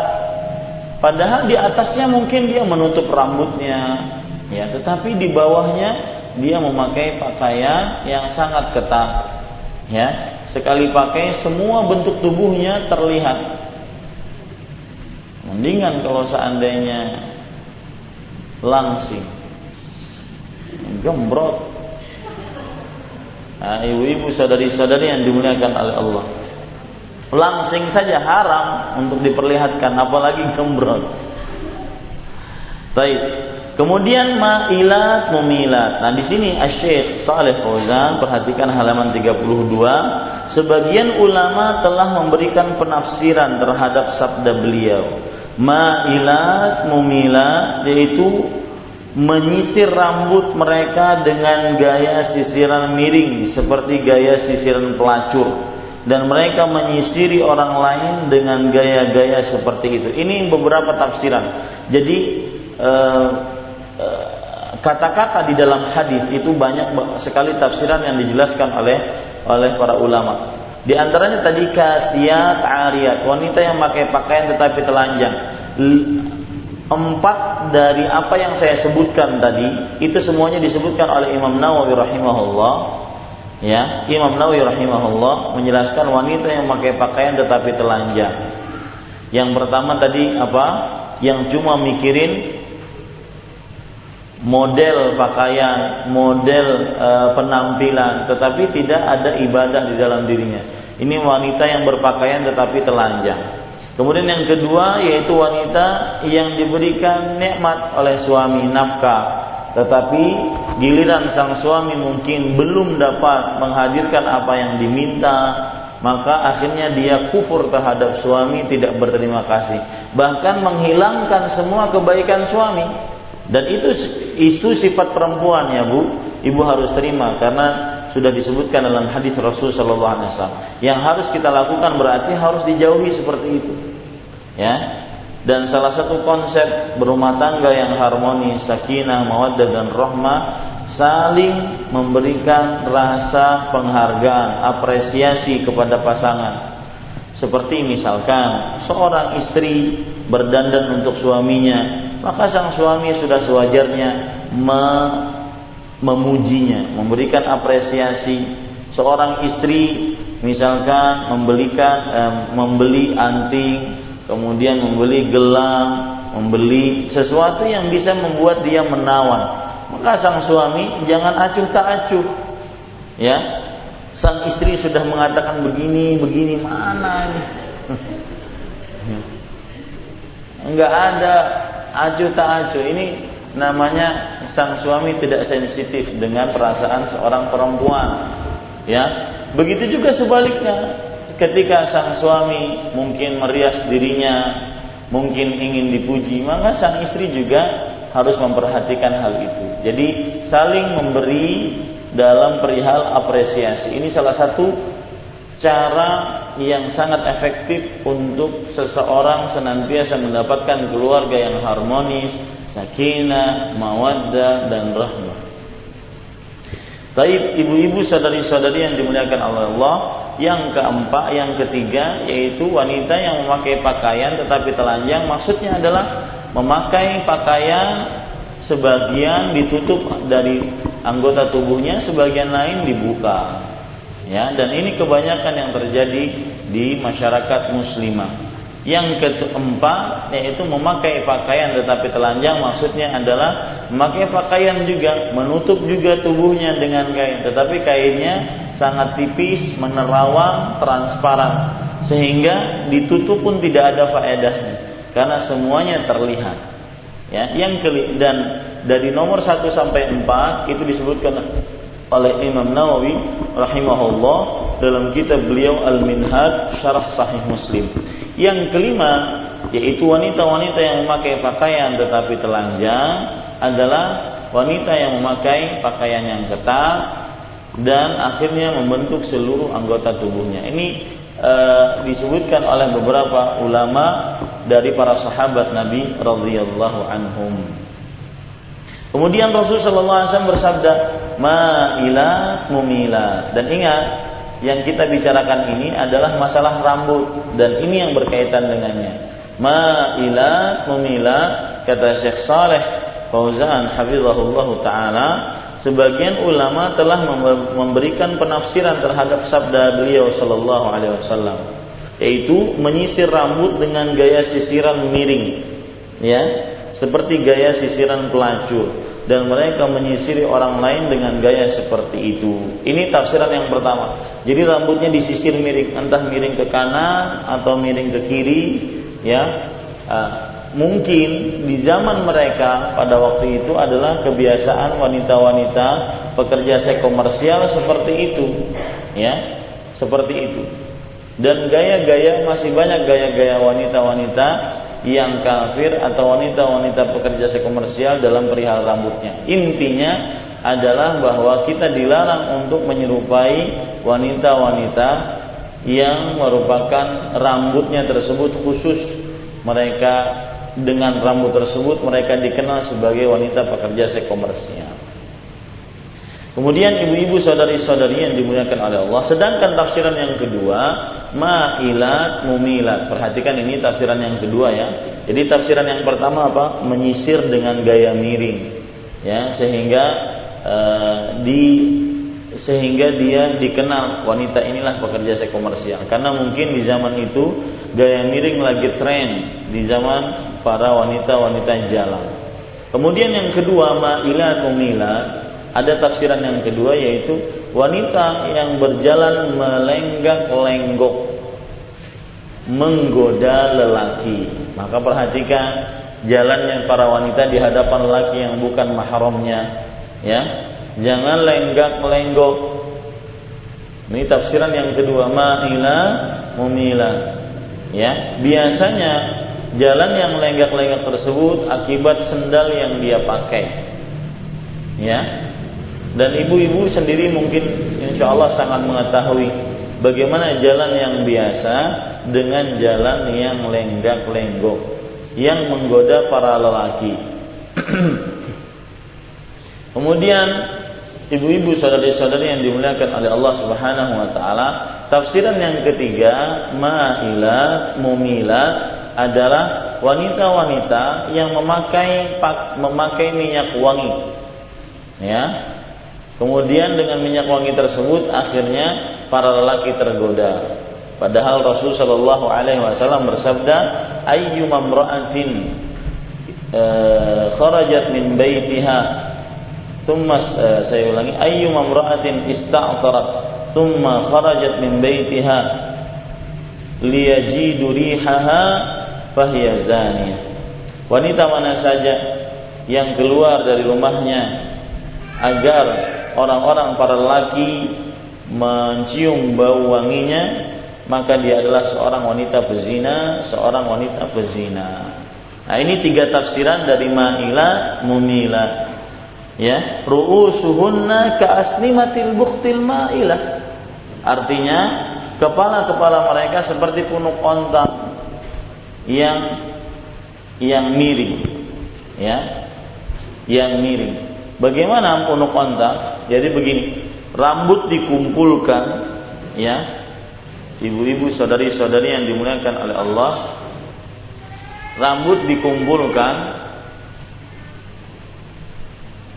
Padahal di atasnya mungkin dia menutup rambutnya. Ya tetapi di bawahnya dia memakai pakaian yang sangat ketat ya sekali pakai semua bentuk tubuhnya terlihat. Mendingan kalau seandainya langsing gembrot. Nah, ibu-ibu sadari-sadari yang dimuliakan oleh Allah. Langsing saja haram untuk diperlihatkan apalagi gembrot. Baik Kemudian ma'ilat mumilat. Nah, di sini Asy-Syaikh Shalih Fauzan perhatikan halaman 32, sebagian ulama telah memberikan penafsiran terhadap sabda beliau. Ma'ilat mumilat yaitu menyisir rambut mereka dengan gaya sisiran miring seperti gaya sisiran pelacur dan mereka menyisiri orang lain dengan gaya-gaya seperti itu. Ini beberapa tafsiran. Jadi eh, kata-kata di dalam hadis itu banyak sekali tafsiran yang dijelaskan oleh oleh para ulama. Di antaranya tadi kasiat ariyat, wanita yang pakai pakaian tetapi telanjang. Empat dari apa yang saya sebutkan tadi itu semuanya disebutkan oleh Imam Nawawi rahimahullah. Ya, Imam Nawawi rahimahullah menjelaskan wanita yang pakai pakaian tetapi telanjang. Yang pertama tadi apa? Yang cuma mikirin model pakaian, model e, penampilan, tetapi tidak ada ibadah di dalam dirinya. Ini wanita yang berpakaian tetapi telanjang. Kemudian yang kedua yaitu wanita yang diberikan nikmat oleh suami nafkah, tetapi giliran sang suami mungkin belum dapat menghadirkan apa yang diminta, maka akhirnya dia kufur terhadap suami, tidak berterima kasih, bahkan menghilangkan semua kebaikan suami dan itu itu sifat perempuan ya Bu. Ibu harus terima karena sudah disebutkan dalam hadis Rasul Shallallahu Alaihi Wasallam. Yang harus kita lakukan berarti harus dijauhi seperti itu. Ya. Dan salah satu konsep berumah tangga yang harmonis, sakinah, mawaddah dan rahmah saling memberikan rasa penghargaan, apresiasi kepada pasangan. Seperti misalkan seorang istri berdandan untuk suaminya, maka sang suami sudah sewajarnya me memujinya, memberikan apresiasi. Seorang istri misalkan membelikan eh, membeli anting, kemudian membeli gelang, membeli sesuatu yang bisa membuat dia menawan. Maka sang suami jangan acuh tak acuh. Ya. Sang istri sudah mengatakan begini, begini mana ini? Enggak ada acuh tak acuh ini namanya sang suami tidak sensitif dengan perasaan seorang perempuan. Ya begitu juga sebaliknya. Ketika sang suami mungkin merias dirinya mungkin ingin dipuji maka sang istri juga harus memperhatikan hal itu. Jadi saling memberi dalam perihal apresiasi. Ini salah satu cara yang sangat efektif untuk seseorang senantiasa mendapatkan keluarga yang harmonis, sakinah, mawaddah dan rahmah. Taib ibu-ibu sadari-sadari yang dimuliakan Allah, yang keempat, yang ketiga yaitu wanita yang memakai pakaian tetapi telanjang maksudnya adalah memakai pakaian sebagian ditutup dari anggota tubuhnya, sebagian lain dibuka ya dan ini kebanyakan yang terjadi di masyarakat muslimah. Yang keempat yaitu memakai pakaian tetapi telanjang maksudnya adalah memakai pakaian juga menutup juga tubuhnya dengan kain. Tetapi kainnya sangat tipis menerawang transparan. Sehingga ditutup pun tidak ada faedahnya karena semuanya terlihat. Ya yang keli dan dari nomor 1 sampai 4 itu disebutkan oleh Imam Nawawi rahimahullah dalam kitab beliau Al-Minhaj Syarah Sahih Muslim. Yang kelima yaitu wanita-wanita yang memakai pakaian tetapi telanjang adalah wanita yang memakai pakaian yang ketat dan akhirnya membentuk seluruh anggota tubuhnya. Ini uh, disebutkan oleh beberapa ulama dari para sahabat Nabi radhiyallahu anhum. Kemudian Rasul sallallahu alaihi wasallam bersabda, "Ma'ilat mumilat." Dan ingat, yang kita bicarakan ini adalah masalah rambut dan ini yang berkaitan dengannya. Ma'ilat mumilat kata Syekh Saleh Fauzan hafizahullah taala sebagian ulama telah memberikan penafsiran terhadap sabda beliau sallallahu alaihi wasallam yaitu menyisir rambut dengan gaya sisiran miring ya seperti gaya sisiran pelacur dan mereka menyisiri orang lain dengan gaya seperti itu. Ini tafsiran yang pertama. Jadi rambutnya disisir miring, entah miring ke kanan atau miring ke kiri, ya. Uh, mungkin di zaman mereka pada waktu itu adalah kebiasaan wanita-wanita pekerja seks komersial seperti itu, ya, seperti itu. Dan gaya-gaya masih banyak gaya-gaya wanita-wanita yang kafir atau wanita-wanita pekerja komersial dalam perihal rambutnya. Intinya adalah bahwa kita dilarang untuk menyerupai wanita-wanita yang merupakan rambutnya tersebut khusus mereka dengan rambut tersebut mereka dikenal sebagai wanita pekerja seks komersial. Kemudian ibu-ibu saudari-saudari yang dimuliakan oleh Allah. Sedangkan tafsiran yang kedua, ma'ilat mumilat. Perhatikan ini tafsiran yang kedua ya. Jadi tafsiran yang pertama apa? Menyisir dengan gaya miring. Ya, sehingga uh, di sehingga dia dikenal wanita inilah pekerja seks komersial. Karena mungkin di zaman itu gaya miring lagi tren di zaman para wanita-wanita jalan. Kemudian yang kedua ma'ilat mumilat ada tafsiran yang kedua yaitu wanita yang berjalan melenggak-lenggok menggoda lelaki. Maka perhatikan jalannya para wanita di hadapan lelaki yang bukan mahramnya, ya. Jangan lenggak-lenggok. Ini tafsiran yang kedua, ma'ila mumila. Ya, biasanya jalan yang lenggak-lenggak tersebut akibat sendal yang dia pakai. Ya, dan ibu-ibu sendiri mungkin insya Allah sangat mengetahui bagaimana jalan yang biasa dengan jalan yang lenggak-lenggok yang menggoda para lelaki. Kemudian ibu-ibu saudari-saudari yang dimuliakan oleh Allah Subhanahu wa taala, tafsiran yang ketiga, ma'ilat, mumilat adalah wanita-wanita yang memakai memakai minyak wangi. Ya, Kemudian dengan minyak wangi tersebut akhirnya para lelaki tergoda. Padahal Rasul Shallallahu Alaihi Wasallam bersabda, "Ayyu mamra'atin uh, kharajat min baitiha, thumma uh, saya ulangi, ayyu mamra'atin ista'tarat, thumma kharajat min baitiha liyajidu rihaha fahiya zaniyah." Wanita mana saja yang keluar dari rumahnya agar orang-orang para lelaki mencium bau wanginya maka dia adalah seorang wanita pezina, seorang wanita pezina. Nah, ini tiga tafsiran dari Ma'ila Mumila. Ya, ru'usuhunna ka'asnimatil bukhtil Ma'ila. Artinya, kepala-kepala mereka seperti punuk onta yang yang miring. Ya. Yang miring. Bagaimana punuk onta? Jadi begini, rambut dikumpulkan, ya, ibu-ibu, saudari-saudari yang dimuliakan oleh Allah, rambut dikumpulkan.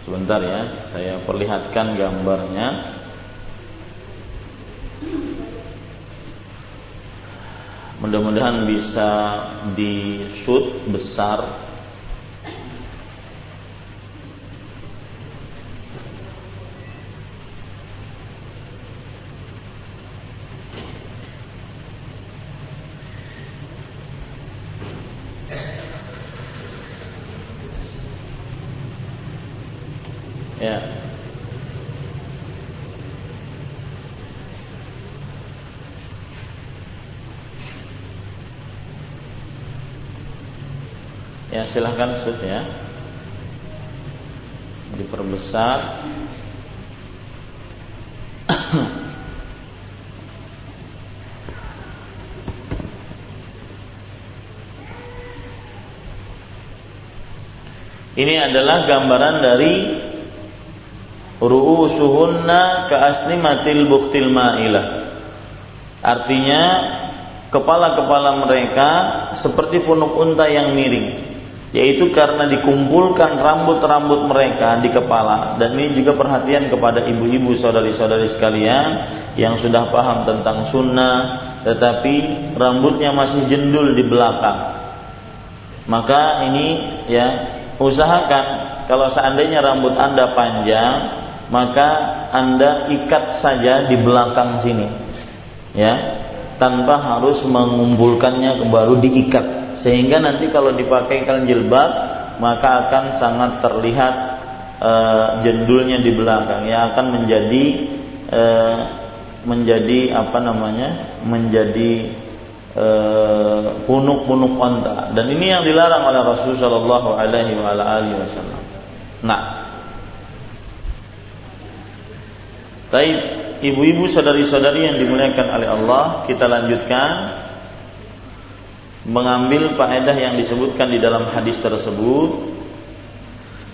Sebentar ya, saya perlihatkan gambarnya. Mudah-mudahan bisa di shoot besar Ya. Ya silahkan shoot ya. Diperbesar. Ini adalah gambaran dari ru'usuhunna matil buktil ma'ilah. Artinya kepala-kepala mereka seperti punuk unta yang miring yaitu karena dikumpulkan rambut-rambut mereka di kepala. Dan ini juga perhatian kepada ibu-ibu saudari-saudari sekalian yang sudah paham tentang sunnah tetapi rambutnya masih jendul di belakang. Maka ini ya usahakan kalau seandainya rambut anda panjang maka anda ikat saja di belakang sini ya tanpa harus mengumpulkannya baru diikat sehingga nanti kalau dipakaikan jilbab maka akan sangat terlihat e, jendulnya di belakang. Yang akan menjadi e, menjadi apa namanya? Menjadi eh, punuk-punuk onta. Dan ini yang dilarang oleh Rasulullah Shallallahu Alaihi Wasallam. Nah, Baik, ibu-ibu saudari-saudari yang dimuliakan oleh Allah, kita lanjutkan mengambil faedah yang disebutkan di dalam hadis tersebut.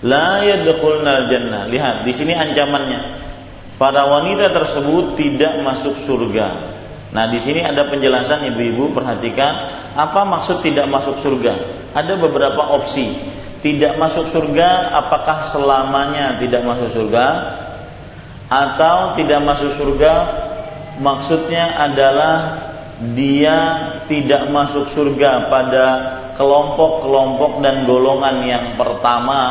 La yadkhulnal jannah lihat di sini ancamannya. Para wanita tersebut tidak masuk surga. Nah di sini ada penjelasan ibu-ibu perhatikan. Apa maksud tidak masuk surga? Ada beberapa opsi. Tidak masuk surga apakah selamanya tidak masuk surga? Atau tidak masuk surga maksudnya adalah dia tidak masuk surga pada kelompok-kelompok dan golongan yang pertama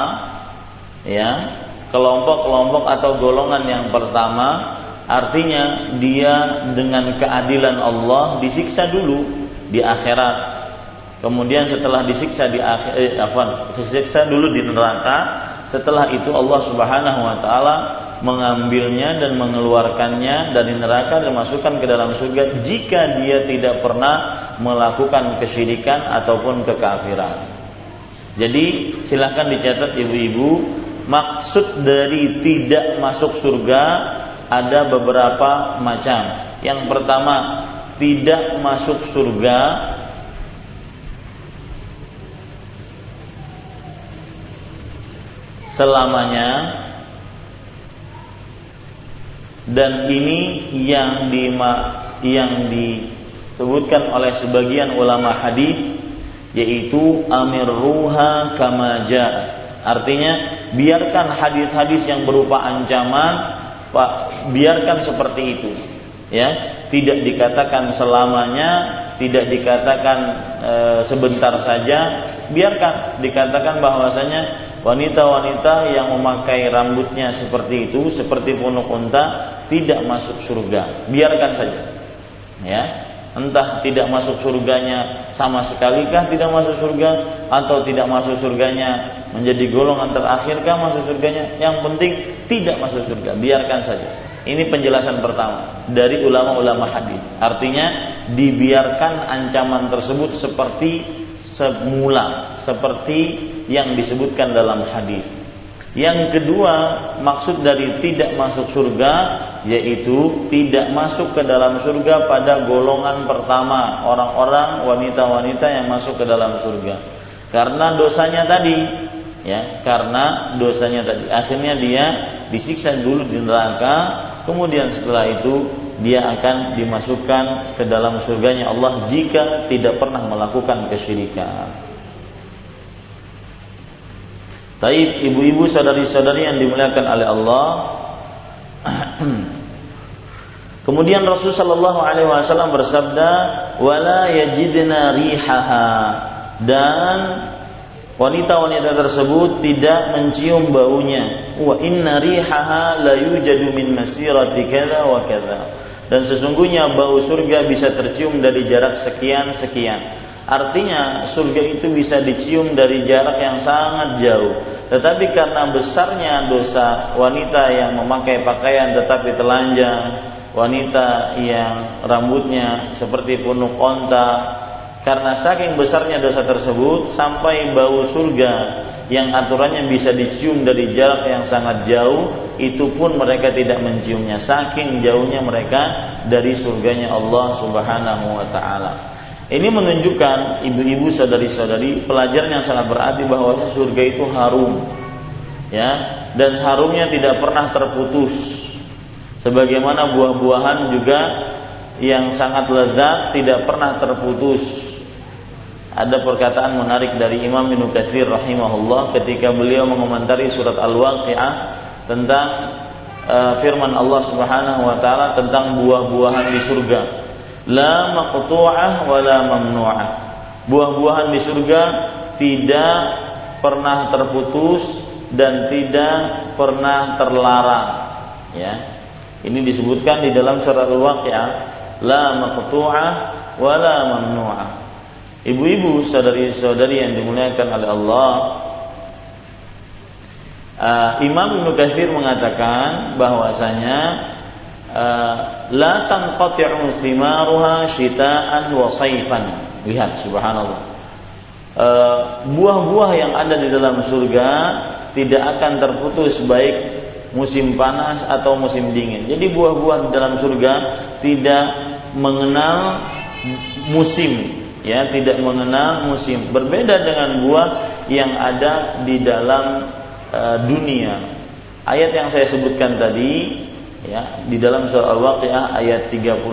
ya. Kelompok-kelompok atau golongan yang pertama artinya dia dengan keadilan Allah disiksa dulu di akhirat. Kemudian setelah disiksa di akhir eh, apa disiksa dulu di neraka setelah itu Allah Subhanahu wa taala mengambilnya dan mengeluarkannya dari neraka dan masukkan ke dalam surga jika dia tidak pernah melakukan kesyirikan ataupun kekafiran. Jadi silahkan dicatat ibu-ibu maksud dari tidak masuk surga ada beberapa macam. Yang pertama tidak masuk surga selamanya dan ini yang di yang disebutkan oleh sebagian ulama hadis yaitu amir ruha kamaja artinya biarkan hadis-hadis yang berupa ancaman pak biarkan seperti itu. Ya tidak dikatakan selamanya tidak dikatakan e, sebentar saja biarkan dikatakan bahwasanya wanita-wanita yang memakai rambutnya seperti itu seperti punuk unta tidak masuk surga. Biarkan saja. Ya entah tidak masuk surganya sama sekali kah tidak masuk surga atau tidak masuk surganya menjadi golongan terakhirkah masuk surganya. Yang penting tidak masuk surga. Biarkan saja. Ini penjelasan pertama dari ulama-ulama hadis. Artinya dibiarkan ancaman tersebut seperti semula seperti yang disebutkan dalam hadis yang kedua, maksud dari tidak masuk surga yaitu tidak masuk ke dalam surga pada golongan pertama, orang-orang wanita-wanita yang masuk ke dalam surga. Karena dosanya tadi, ya, karena dosanya tadi. Akhirnya dia disiksa dulu di neraka, kemudian setelah itu dia akan dimasukkan ke dalam surganya Allah jika tidak pernah melakukan kesyirikan. Taib ibu-ibu saudari-saudari yang dimuliakan oleh Allah. Kemudian Rasul Shallallahu Alaihi Wasallam bersabda, "Wala yajidna rihaha" dan wanita-wanita tersebut tidak mencium baunya. Wa inna rihaha la yujadu min masirati kadza wa kadza. Dan sesungguhnya bau surga bisa tercium dari jarak sekian sekian. Artinya surga itu bisa dicium dari jarak yang sangat jauh. Tetapi karena besarnya dosa wanita yang memakai pakaian tetapi telanjang, wanita yang rambutnya seperti punuk onta, karena saking besarnya dosa tersebut sampai bau surga yang aturannya bisa dicium dari jarak yang sangat jauh itu pun mereka tidak menciumnya saking jauhnya mereka dari surganya Allah Subhanahu wa taala. Ini menunjukkan ibu-ibu saudari-saudari pelajaran yang sangat berarti bahwa surga itu harum. Ya, dan harumnya tidak pernah terputus. Sebagaimana buah-buahan juga yang sangat lezat tidak pernah terputus ada perkataan menarik dari Imam Ibnu Katsir rahimahullah ketika beliau mengomentari surat Al-Waqiah tentang uh, firman Allah Subhanahu wa taala tentang buah-buahan di surga. La maqtu'ah wa la mamnu'ah. Buah-buahan di surga tidak pernah terputus dan tidak pernah terlarang. Ya. Ini disebutkan di dalam surat Al-Waqiah, la maqtu'ah wa la mamnu'ah Ibu-ibu, saudari-saudari yang dimuliakan oleh Allah, uh, Imam Ibnu Katsir mengatakan bahwasanya la tanqati'u thimaruha syita'an wa. Lihat subhanallah. Uh, buah-buah yang ada di dalam surga tidak akan terputus baik musim panas atau musim dingin. Jadi buah-buah di dalam surga tidak mengenal musim ya tidak mengenal musim berbeda dengan buah yang ada di dalam uh, dunia ayat yang saya sebutkan tadi ya di dalam surah al-waqiah ayat 32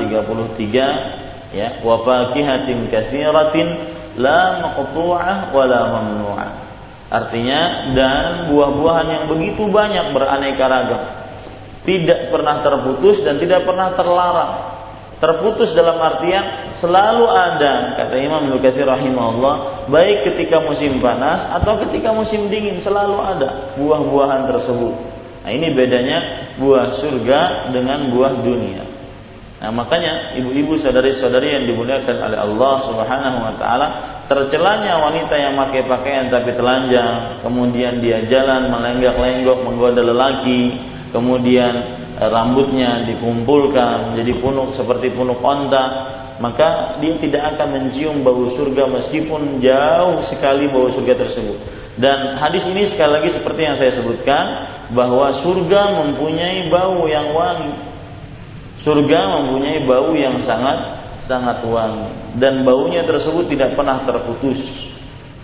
33 ya wa fakihatin katsiratin la maqtu'ah wa la mamnu'ah artinya dan buah-buahan yang begitu banyak beraneka ragam tidak pernah terputus dan tidak pernah terlarang terputus dalam artian selalu ada kata Imam Ibnu Katsir rahimahullah baik ketika musim panas atau ketika musim dingin selalu ada buah-buahan tersebut. Nah, ini bedanya buah surga dengan buah dunia. Nah, makanya ibu-ibu saudari-saudari yang dimuliakan oleh Allah Subhanahu wa taala, tercelanya wanita yang pakai pakaian tapi telanjang, kemudian dia jalan melenggak-lenggok menggoda lelaki, kemudian eh, rambutnya dikumpulkan jadi punuk seperti punuk onta maka dia tidak akan mencium bau surga meskipun jauh sekali bau surga tersebut dan hadis ini sekali lagi seperti yang saya sebutkan bahwa surga mempunyai bau yang wangi. Surga mempunyai bau yang sangat sangat wangi. Dan baunya tersebut tidak pernah terputus.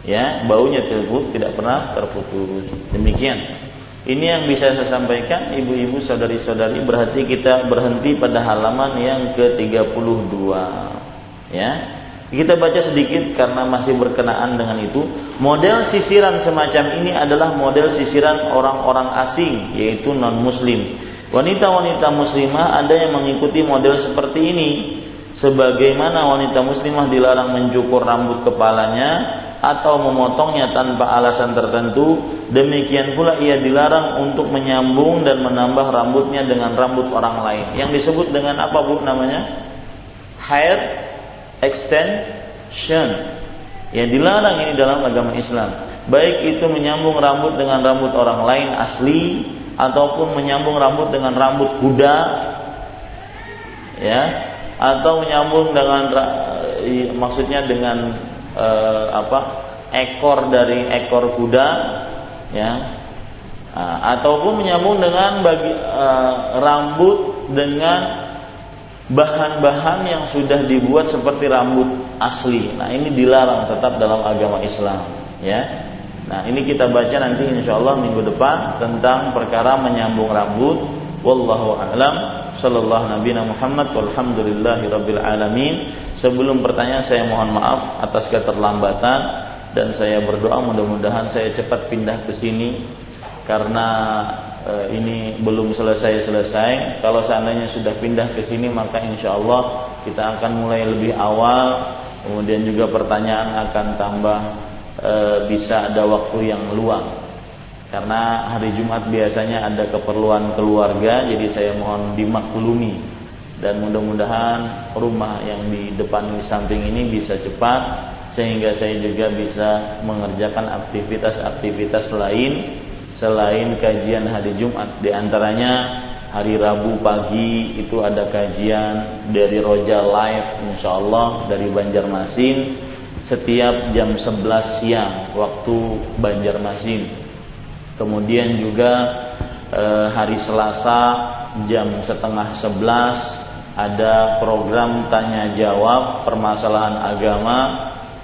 Ya baunya tersebut tidak pernah terputus. Demikian. Ini yang bisa saya sampaikan ibu-ibu saudari-saudari berarti kita berhenti pada halaman yang ke-32 ya. Kita baca sedikit karena masih berkenaan dengan itu. Model sisiran semacam ini adalah model sisiran orang-orang asing yaitu non muslim. Wanita-wanita muslimah ada yang mengikuti model seperti ini. Sebagaimana wanita muslimah dilarang mencukur rambut kepalanya atau memotongnya tanpa alasan tertentu, demikian pula ia dilarang untuk menyambung dan menambah rambutnya dengan rambut orang lain. Yang disebut dengan apa Bu namanya? Hair extension. Ya dilarang ini dalam agama Islam. Baik itu menyambung rambut dengan rambut orang lain asli ataupun menyambung rambut dengan rambut kuda ya atau menyambung dengan maksudnya dengan e, apa ekor dari ekor kuda ya ataupun menyambung dengan bagi e, rambut dengan bahan-bahan yang sudah dibuat seperti rambut asli. Nah, ini dilarang tetap dalam agama Islam, ya. Nah, ini kita baca nanti insya Allah minggu depan tentang perkara menyambung rambut. Wallahu a'lam sallallahu nabi Muhammad walhamdulillahi rabbil alamin. Sebelum pertanyaan saya mohon maaf atas keterlambatan dan saya berdoa mudah-mudahan saya cepat pindah ke sini karena ini belum selesai-selesai. Kalau seandainya sudah pindah ke sini maka insya Allah kita akan mulai lebih awal. Kemudian juga pertanyaan akan tambah e, bisa ada waktu yang luang karena hari Jumat biasanya ada keperluan keluarga jadi saya mohon dimaklumi dan mudah-mudahan rumah yang di depan di samping ini bisa cepat sehingga saya juga bisa mengerjakan aktivitas-aktivitas lain selain kajian hari Jumat di antaranya hari Rabu pagi itu ada kajian dari Roja Live insya Allah dari Banjarmasin setiap jam 11 siang waktu Banjarmasin. Kemudian juga eh, hari Selasa jam setengah 11 ada program tanya jawab permasalahan agama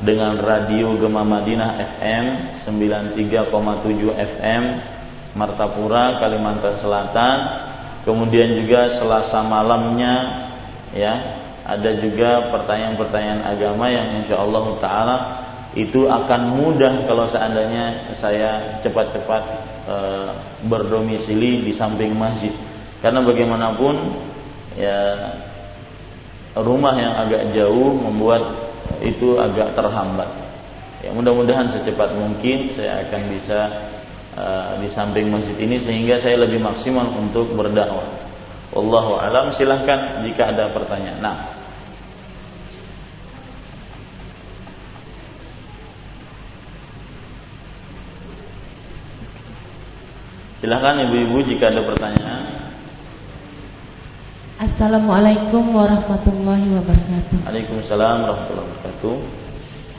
dengan radio Gema Madinah FM 93,7 FM Martapura Kalimantan Selatan. Kemudian juga Selasa malamnya ya ada juga pertanyaan-pertanyaan agama yang insya Allah Taala itu akan mudah kalau seandainya saya cepat-cepat e, berdomisili di samping masjid. Karena bagaimanapun ya rumah yang agak jauh membuat itu agak terhambat. Ya, mudah-mudahan secepat mungkin saya akan bisa uh, di samping masjid ini sehingga saya lebih maksimal untuk berdakwah. Wallahu alam silahkan jika ada pertanyaan. Nah, Silahkan ibu-ibu jika ada pertanyaan. Assalamualaikum warahmatullahi wabarakatuh. Waalaikumsalam warahmatullahi wabarakatuh.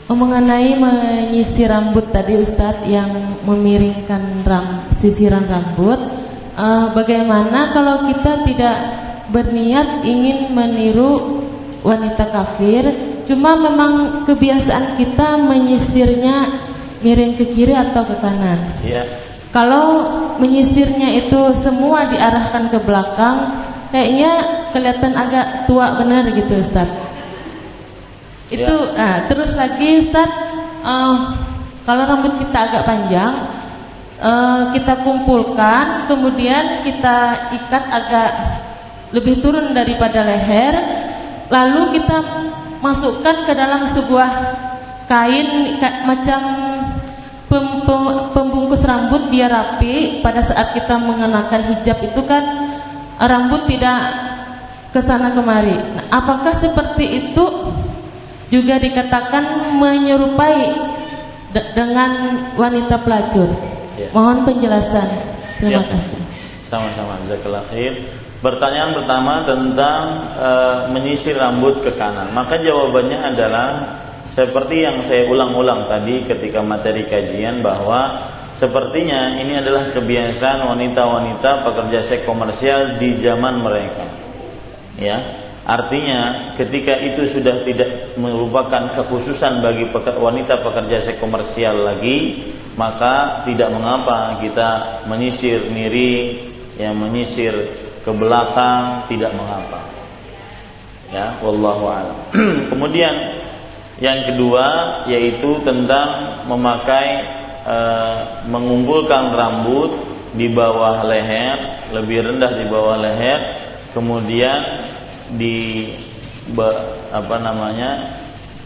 Oh, mengenai menyisir rambut tadi Ustadz yang memiringkan ram, sisiran rambut, uh, bagaimana kalau kita tidak berniat ingin meniru wanita kafir, cuma memang kebiasaan kita menyisirnya miring ke kiri atau ke kanan? Iya. Kalau menyisirnya itu semua diarahkan ke belakang, kayaknya kelihatan agak tua benar gitu Ustaz. Ya. Itu nah, terus lagi Ustaz uh, kalau rambut kita agak panjang uh, kita kumpulkan kemudian kita ikat agak lebih turun daripada leher lalu kita masukkan ke dalam sebuah kain macam pem, pem, pembungkus rambut biar rapi pada saat kita mengenakan hijab itu kan rambut tidak ke sana kemari. Nah, apakah seperti itu juga dikatakan menyerupai de dengan wanita pelacur? Ya. Mohon penjelasan. Terima ya. kasih. Sama-sama, jazakallah khair. Pertanyaan pertama tentang e, menyisir rambut ke kanan. Maka jawabannya adalah seperti yang saya ulang-ulang tadi ketika materi kajian bahwa Sepertinya ini adalah kebiasaan wanita-wanita pekerja seks komersial di zaman mereka. Ya, artinya ketika itu sudah tidak merupakan kekhususan bagi wanita pekerja seks komersial lagi, maka tidak mengapa kita menyisir miri, yang menyisir ke belakang tidak mengapa. Ya, wallahu a'lam. Kemudian yang kedua yaitu tentang memakai e, mengumpulkan rambut di bawah leher, lebih rendah di bawah leher, kemudian di apa namanya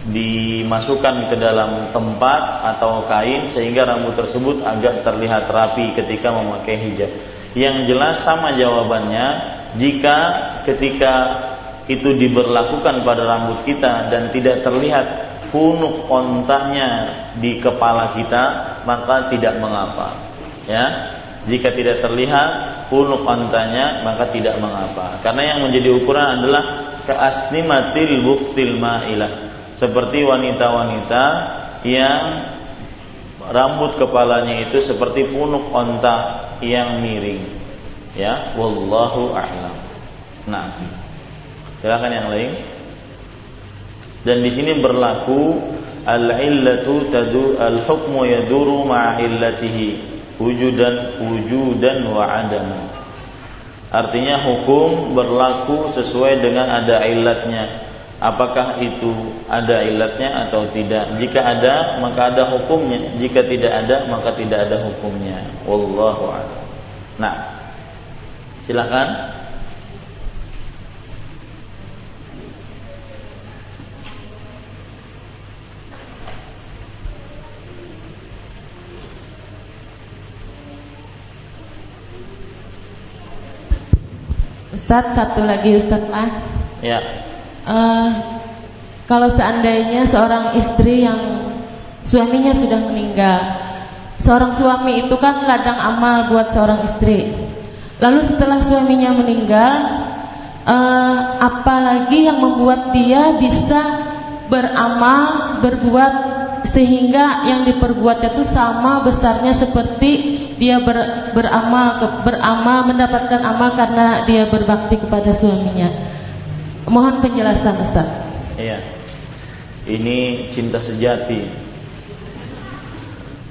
dimasukkan ke dalam tempat atau kain sehingga rambut tersebut agak terlihat rapi ketika memakai hijab. Yang jelas sama jawabannya jika ketika itu diberlakukan pada rambut kita dan tidak terlihat punuk ontahnya di kepala kita maka tidak mengapa. Ya jika tidak terlihat punuk ontahnya maka tidak mengapa. Karena yang menjadi ukuran adalah keasnimatil buktil ma'ilah. Seperti wanita-wanita yang rambut kepalanya itu seperti punuk onta yang miring. Ya wallahu a'lam. Nah silakan yang lain dan di sini berlaku al-illatu tadu al-hukmu yaduru ma'a illatihi wujudan wujudan wa adam. Artinya hukum berlaku sesuai dengan ada ilatnya. Apakah itu ada ilatnya atau tidak? Jika ada, maka ada hukumnya. Jika tidak ada, maka tidak ada hukumnya. Wallahu a'lam. Nah, silakan. Ustadz satu lagi Ustadz Pak. Ya. Uh, kalau seandainya seorang istri yang suaminya sudah meninggal, seorang suami itu kan ladang amal buat seorang istri. Lalu setelah suaminya meninggal, uh, apalagi yang membuat dia bisa beramal, berbuat sehingga yang diperbuatnya itu sama besarnya seperti dia ber, beramal beramal mendapatkan amal karena dia berbakti kepada suaminya. Mohon penjelasan Ustaz. Iya. Ini cinta sejati.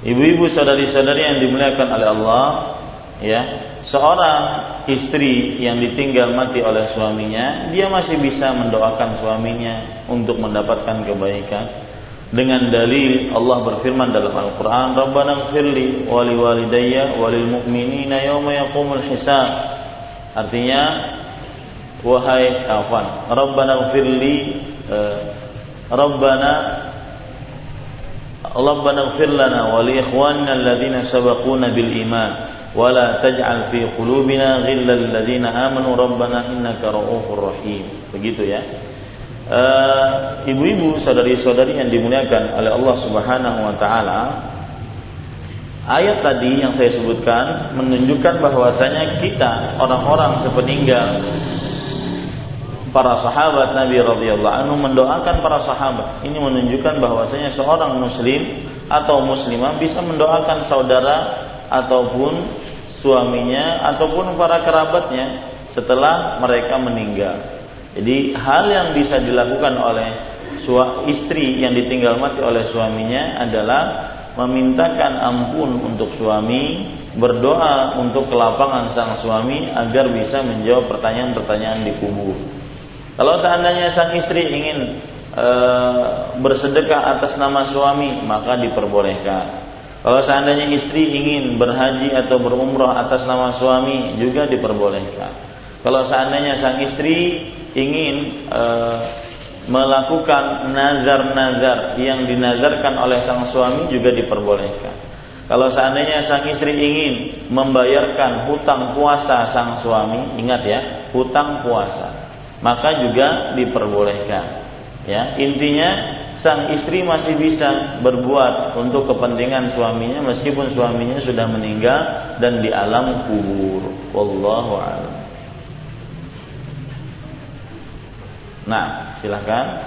Ibu-ibu saudari-saudari yang dimuliakan oleh Allah, ya, seorang istri yang ditinggal mati oleh suaminya, dia masih bisa mendoakan suaminya untuk mendapatkan kebaikan dengan dalil Allah berfirman dalam Al-Qur'an Rabbana ighfirli wa liwalidayya wa lilmu'minina yawma yaqumul hisab. Artinya wahai afwan Rabbana ighfirli uh, Rabbana Rabbana ighfir lana wa li ikhwanina alladhina sabaquna bil iman wa la taj'al fi qulubina ghillal ladzina amanu rabbana innaka ra'ufur rahim. Begitu ya ibu-ibu saudari-saudari yang dimuliakan oleh Allah Subhanahu wa taala ayat tadi yang saya sebutkan menunjukkan bahwasanya kita orang-orang sepeninggal para sahabat Nabi radhiyallahu anhu mendoakan para sahabat. Ini menunjukkan bahwasanya seorang muslim atau muslimah bisa mendoakan saudara ataupun suaminya ataupun para kerabatnya setelah mereka meninggal. Jadi hal yang bisa dilakukan oleh istri yang ditinggal mati oleh suaminya adalah memintakan ampun untuk suami, berdoa untuk kelapangan sang suami agar bisa menjawab pertanyaan-pertanyaan di kubur. Kalau seandainya sang istri ingin e, bersedekah atas nama suami, maka diperbolehkan. Kalau seandainya istri ingin berhaji atau berumrah atas nama suami juga diperbolehkan. Kalau seandainya sang istri ingin e, melakukan nazar-nazar yang dinazarkan oleh sang suami juga diperbolehkan. Kalau seandainya sang istri ingin membayarkan hutang puasa sang suami, ingat ya, hutang puasa, maka juga diperbolehkan. Ya, intinya sang istri masih bisa berbuat untuk kepentingan suaminya meskipun suaminya sudah meninggal dan di alam kubur. Wallahu a'lam. Nah, silakan.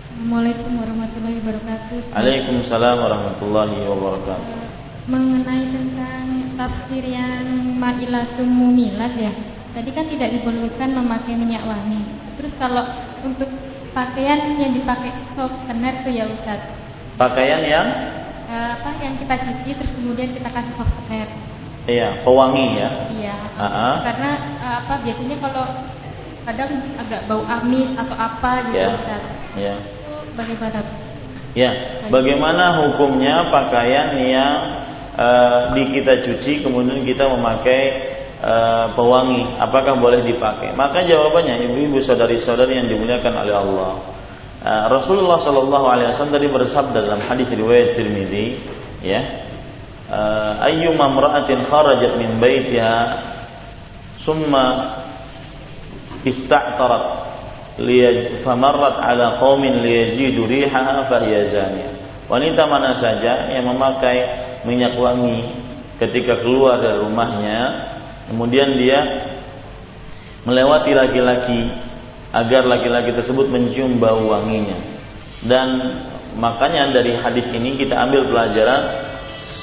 Assalamualaikum warahmatullahi wabarakatuh. Waalaikumsalam warahmatullahi wabarakatuh. Mengenai tentang tafsir yang ma'ilatum mumilat ya. Tadi kan tidak dibolehkan memakai minyak wangi. Terus kalau untuk pakaian yang dipakai softener tuh ya Ustaz. Pakaian yang uh, apa yang kita cuci terus kemudian kita kasih softener. Iya, pewangi ya. Iya. Uh -huh. Karena uh, apa biasanya kalau kadang agak bau amis atau apa gitu yeah. Ustaz. Itu bagaimana? Ya, bagaimana hukumnya pakaian yang uh, di kita cuci kemudian kita memakai uh, pewangi apakah boleh dipakai maka jawabannya ibu-ibu saudari-saudari yang dimuliakan oleh Allah uh, Rasulullah Shallallahu Alaihi Wasallam tadi bersabda dalam hadis riwayat Tirmidzi ya ayyuma imra'atin kharajat min baitiha summa ista'tarat liyaj famarrat ala qaumin liyajidu rihaha fahiya zaniyah wanita mana saja yang memakai minyak wangi ketika keluar dari rumahnya Kemudian dia melewati laki-laki agar laki-laki tersebut mencium bau wanginya. Dan makanya dari hadis ini kita ambil pelajaran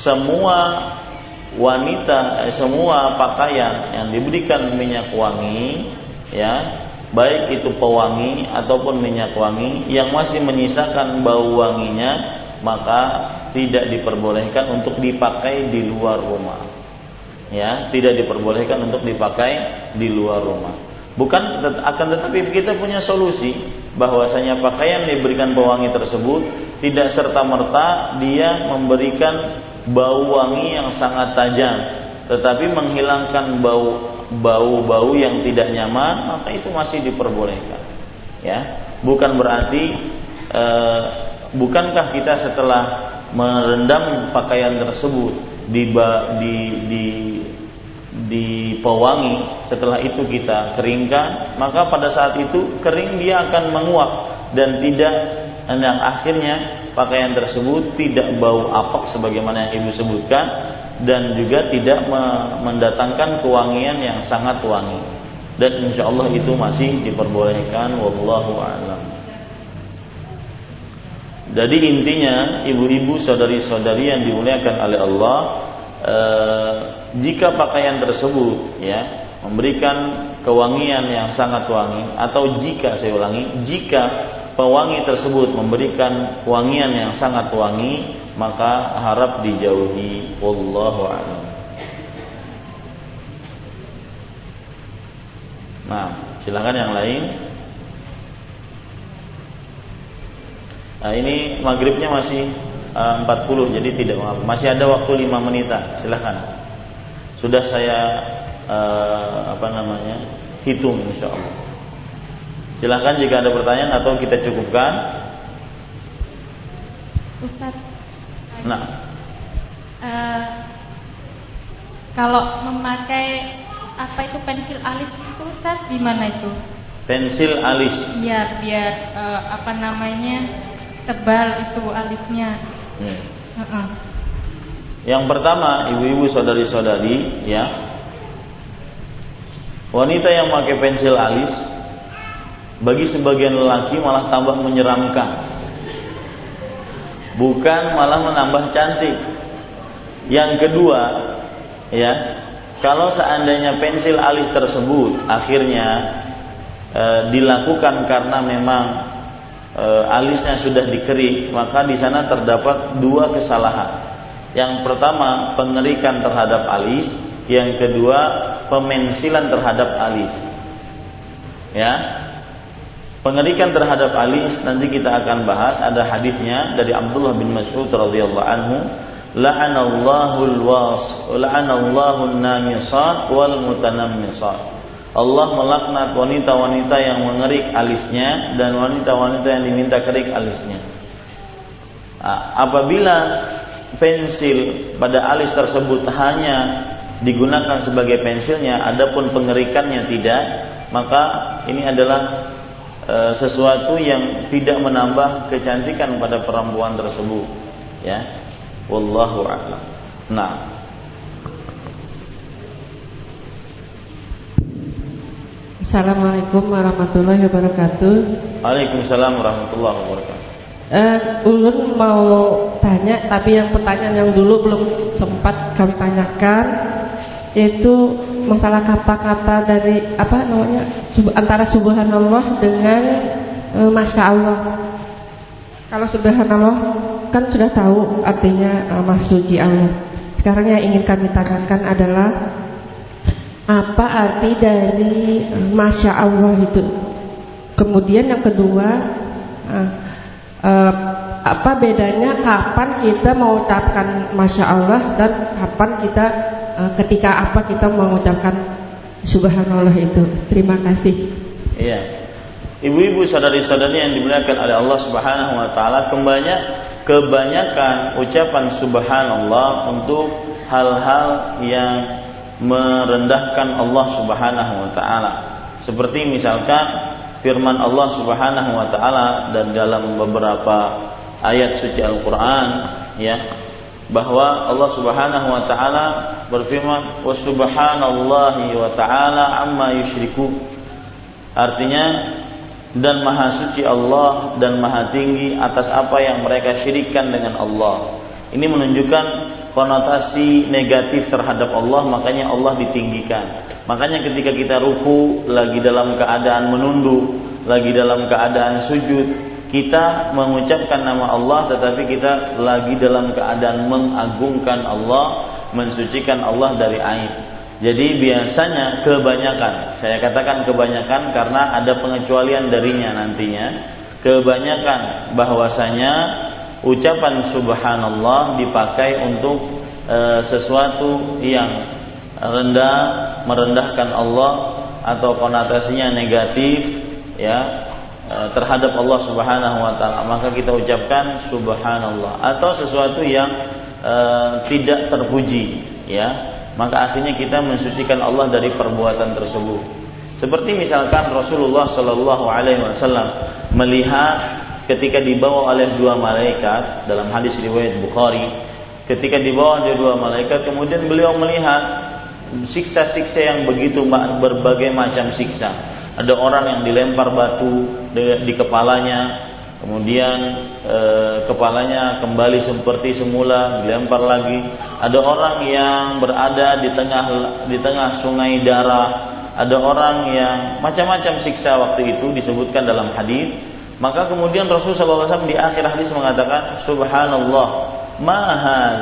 semua wanita eh, semua pakaian yang diberikan minyak wangi ya baik itu pewangi ataupun minyak wangi yang masih menyisakan bau wanginya maka tidak diperbolehkan untuk dipakai di luar rumah. Ya tidak diperbolehkan untuk dipakai di luar rumah. Bukan akan tetapi kita punya solusi bahwasanya pakaian diberikan pewangi tersebut tidak serta merta dia memberikan bau wangi yang sangat tajam tetapi menghilangkan bau bau-bau yang tidak nyaman maka itu masih diperbolehkan. Ya bukan berarti eh, bukankah kita setelah merendam pakaian tersebut di di di pewangi setelah itu kita keringkan maka pada saat itu kering dia akan menguap dan tidak dan akhirnya pakaian tersebut tidak bau apek sebagaimana yang ibu sebutkan dan juga tidak mendatangkan kewangian yang sangat wangi dan insya Allah itu masih diperbolehkan wallahu a'lam. Jadi intinya ibu-ibu saudari-saudari yang dimuliakan oleh Allah eh, jika pakaian tersebut ya memberikan kewangian yang sangat wangi atau jika saya ulangi jika pewangi tersebut memberikan wangian yang sangat wangi maka harap dijauhi wallahu a'lam. Nah, silakan yang lain. Nah, ini maghribnya masih uh, 40 jadi tidak masih ada waktu 5 menitan. Silakan. Sudah saya uh, apa namanya? hitung insyaallah. Silahkan jika ada pertanyaan atau kita cukupkan. Ustaz. Nah. Uh, kalau memakai apa itu pensil alis itu Ustaz gimana itu? Pensil alis. Iya, biar uh, apa namanya? tebal itu alisnya. Hmm. Uh -uh. Yang pertama, ibu-ibu saudari-saudari, ya. Wanita yang pakai pensil alis bagi sebagian lelaki malah tambah menyeramkan. Bukan malah menambah cantik. Yang kedua, ya, kalau seandainya pensil alis tersebut akhirnya e, dilakukan karena memang e, alisnya sudah dikerik, maka di sana terdapat dua kesalahan. Yang pertama, pengerikan terhadap alis, yang kedua, pemensilan terhadap alis. Ya. Pengerikan terhadap alis nanti kita akan bahas. Ada hadisnya dari Abdullah bin Mas'ud radhiyallahu anhu. La'anallahu al-was la'anallahu an-namisat wal mutanammisat Allah melaknat wanita-wanita yang mengerik alisnya dan wanita-wanita yang diminta kerik alisnya. Apabila pensil pada alis tersebut hanya digunakan sebagai pensilnya, adapun pengerikannya tidak, maka ini adalah e, sesuatu yang tidak menambah kecantikan pada perempuan tersebut. Ya, Wallahu a'lam. Nah. Assalamualaikum warahmatullahi wabarakatuh. Waalaikumsalam warahmatullahi wabarakatuh. Uh, ulun mau tanya, tapi yang pertanyaan yang dulu belum sempat kami tanyakan, yaitu masalah kata-kata dari apa namanya sub, antara subhanallah dengan uh, masya Allah. Kalau subhanallah kan sudah tahu artinya uh, Mas suci Allah. Sekarang yang ingin kami tanyakan adalah apa arti dari uh, Masya Allah itu. Kemudian yang kedua, uh, uh, apa bedanya kapan kita mengucapkan Masya Allah dan kapan kita uh, ketika apa kita mengucapkan Subhanallah itu. Terima kasih. Iya. Ibu-ibu saudari-saudari yang dimuliakan oleh Allah Subhanahu wa taala kembali kebanyakan ucapan subhanallah untuk hal-hal yang merendahkan Allah Subhanahu wa taala. Seperti misalkan firman Allah Subhanahu wa taala dan dalam beberapa ayat suci Al-Qur'an ya bahwa Allah Subhanahu wa taala berfirman wa subhanallahi wa taala amma yusyriku. Artinya dan maha suci Allah dan maha tinggi atas apa yang mereka syirikkan dengan Allah. Ini menunjukkan konotasi negatif terhadap Allah, makanya Allah ditinggikan. Makanya ketika kita ruku lagi dalam keadaan menunduk, lagi dalam keadaan sujud, kita mengucapkan nama Allah tetapi kita lagi dalam keadaan mengagungkan Allah, mensucikan Allah dari aib. Jadi biasanya kebanyakan, saya katakan kebanyakan karena ada pengecualian darinya nantinya. Kebanyakan bahwasanya ucapan subhanallah dipakai untuk e, sesuatu yang rendah, merendahkan Allah atau konotasinya negatif ya terhadap Allah Subhanahu wa taala. Maka kita ucapkan subhanallah atau sesuatu yang e, tidak terpuji ya maka akhirnya kita mensucikan Allah dari perbuatan tersebut. Seperti misalkan Rasulullah Shallallahu Alaihi Wasallam melihat ketika dibawa oleh dua malaikat dalam hadis riwayat Bukhari ketika dibawa oleh dua malaikat kemudian beliau melihat siksa-siksa yang begitu berbagai macam siksa ada orang yang dilempar batu di kepalanya kemudian e, kepalanya kembali seperti semula dilempar lagi. Ada orang yang berada di tengah di tengah sungai darah. Ada orang yang macam-macam siksa waktu itu disebutkan dalam hadis. Maka kemudian Rasulullah SAW di akhir hadis mengatakan Subhanallah Maha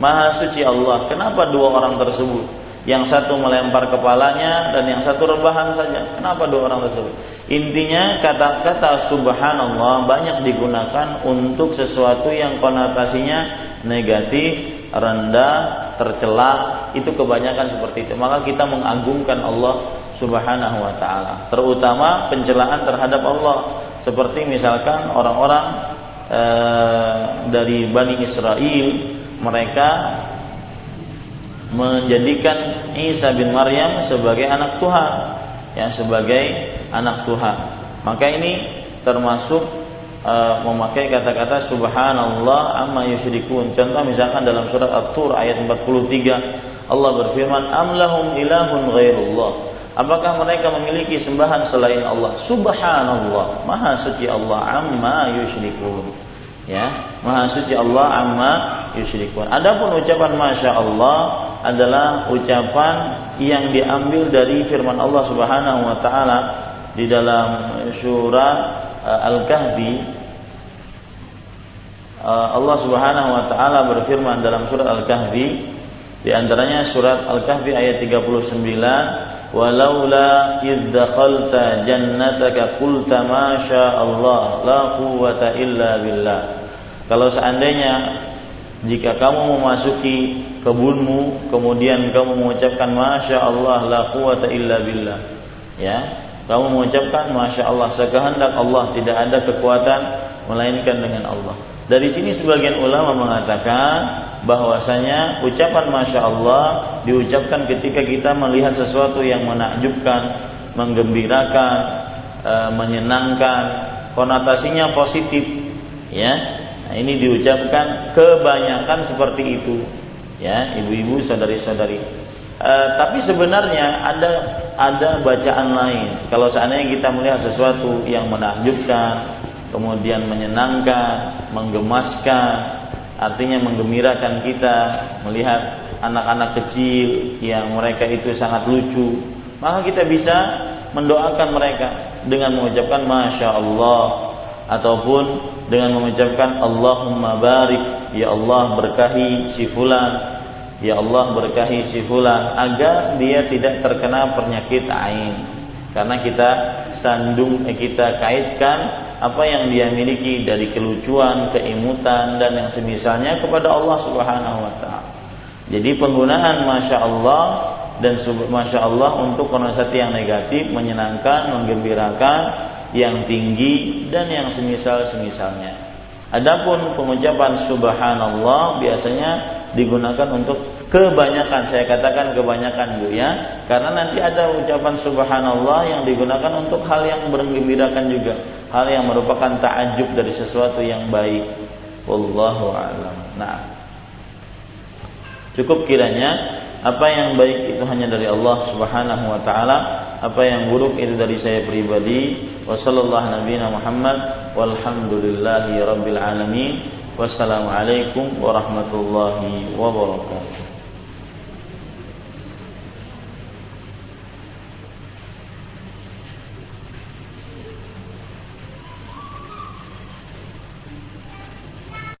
Maha suci Allah. Kenapa dua orang tersebut Yang satu melempar kepalanya Dan yang satu rebahan saja. Kenapa dua orang tersebut? Intinya kata-kata subhanallah Banyak digunakan untuk sesuatu yang konotasinya Negatif, rendah, tercela. Itu kebanyakan seperti itu. Maka kita mengagungkan Allah subhanahu wa ta'ala. Terutama pencelaan terhadap Allah. Seperti misalkan orang-orang e, dari Bani Israel mereka menjadikan Isa bin Maryam sebagai anak Tuhan yang sebagai anak Tuhan maka ini termasuk e, memakai kata-kata subhanallah amma yusyrikun contoh misalkan dalam surat At-Tur ayat 43 Allah berfirman amlahum ilahun ghairullah Apakah mereka memiliki sembahan selain Allah? Subhanallah, Maha suci Allah amma yusyrikun. Ya, Maha suci Allah amma yusyrikun. Adapun ucapan Masya Allah adalah ucapan yang diambil dari firman Allah Subhanahu wa taala di dalam surah uh, Al-Kahfi. Uh, Allah Subhanahu wa taala berfirman dalam surat Al-Kahfi. Di antaranya surat Al-Kahfi ayat 39 walaula id jannataka qulta ma Allah la quwwata illa billah. Kalau seandainya jika kamu memasuki kebunmu kemudian kamu mengucapkan masya Allah la quwwata illa billah ya kamu mengucapkan masya Allah sekehendak Allah tidak ada kekuatan melainkan dengan Allah dari sini sebagian ulama mengatakan bahwasanya ucapan masya Allah diucapkan ketika kita melihat sesuatu yang menakjubkan, menggembirakan, e, menyenangkan, konotasinya positif, ya. Nah, ini diucapkan kebanyakan seperti itu, ya, ibu-ibu, saudari-saudari. E, tapi sebenarnya ada ada bacaan lain. Kalau seandainya kita melihat sesuatu yang menakjubkan, kemudian menyenangkan, menggemaskan, artinya menggembirakan kita melihat anak-anak kecil yang mereka itu sangat lucu, maka kita bisa mendoakan mereka dengan mengucapkan masya Allah ataupun dengan mengucapkan Allahumma barik ya Allah berkahi si fulan. Ya Allah berkahi si fulan. Agar dia tidak terkena penyakit ain. Karena kita sandung eh, kita kaitkan apa yang dia miliki dari kelucuan, keimutan dan yang semisalnya kepada Allah Subhanahu wa taala. Jadi penggunaan masya Allah dan masya Allah untuk konotasi yang negatif, menyenangkan, menggembirakan, yang tinggi dan yang semisal semisalnya. Adapun pengucapan subhanallah biasanya digunakan untuk kebanyakan saya katakan kebanyakan Bu ya. Karena nanti ada ucapan subhanallah yang digunakan untuk hal yang bergembirakan juga. Hal yang merupakan takjub dari sesuatu yang baik. Wallahu alam. Nah cukup kiranya apa yang baik itu hanya dari Allah Subhanahu wa taala. Apa yang buruk itu dari saya pribadi. Wa sallallahu nabiyana Muhammad. Walhamdulillahi rabbil alamin. Wassalamualaikum warahmatullahi wabarakatuh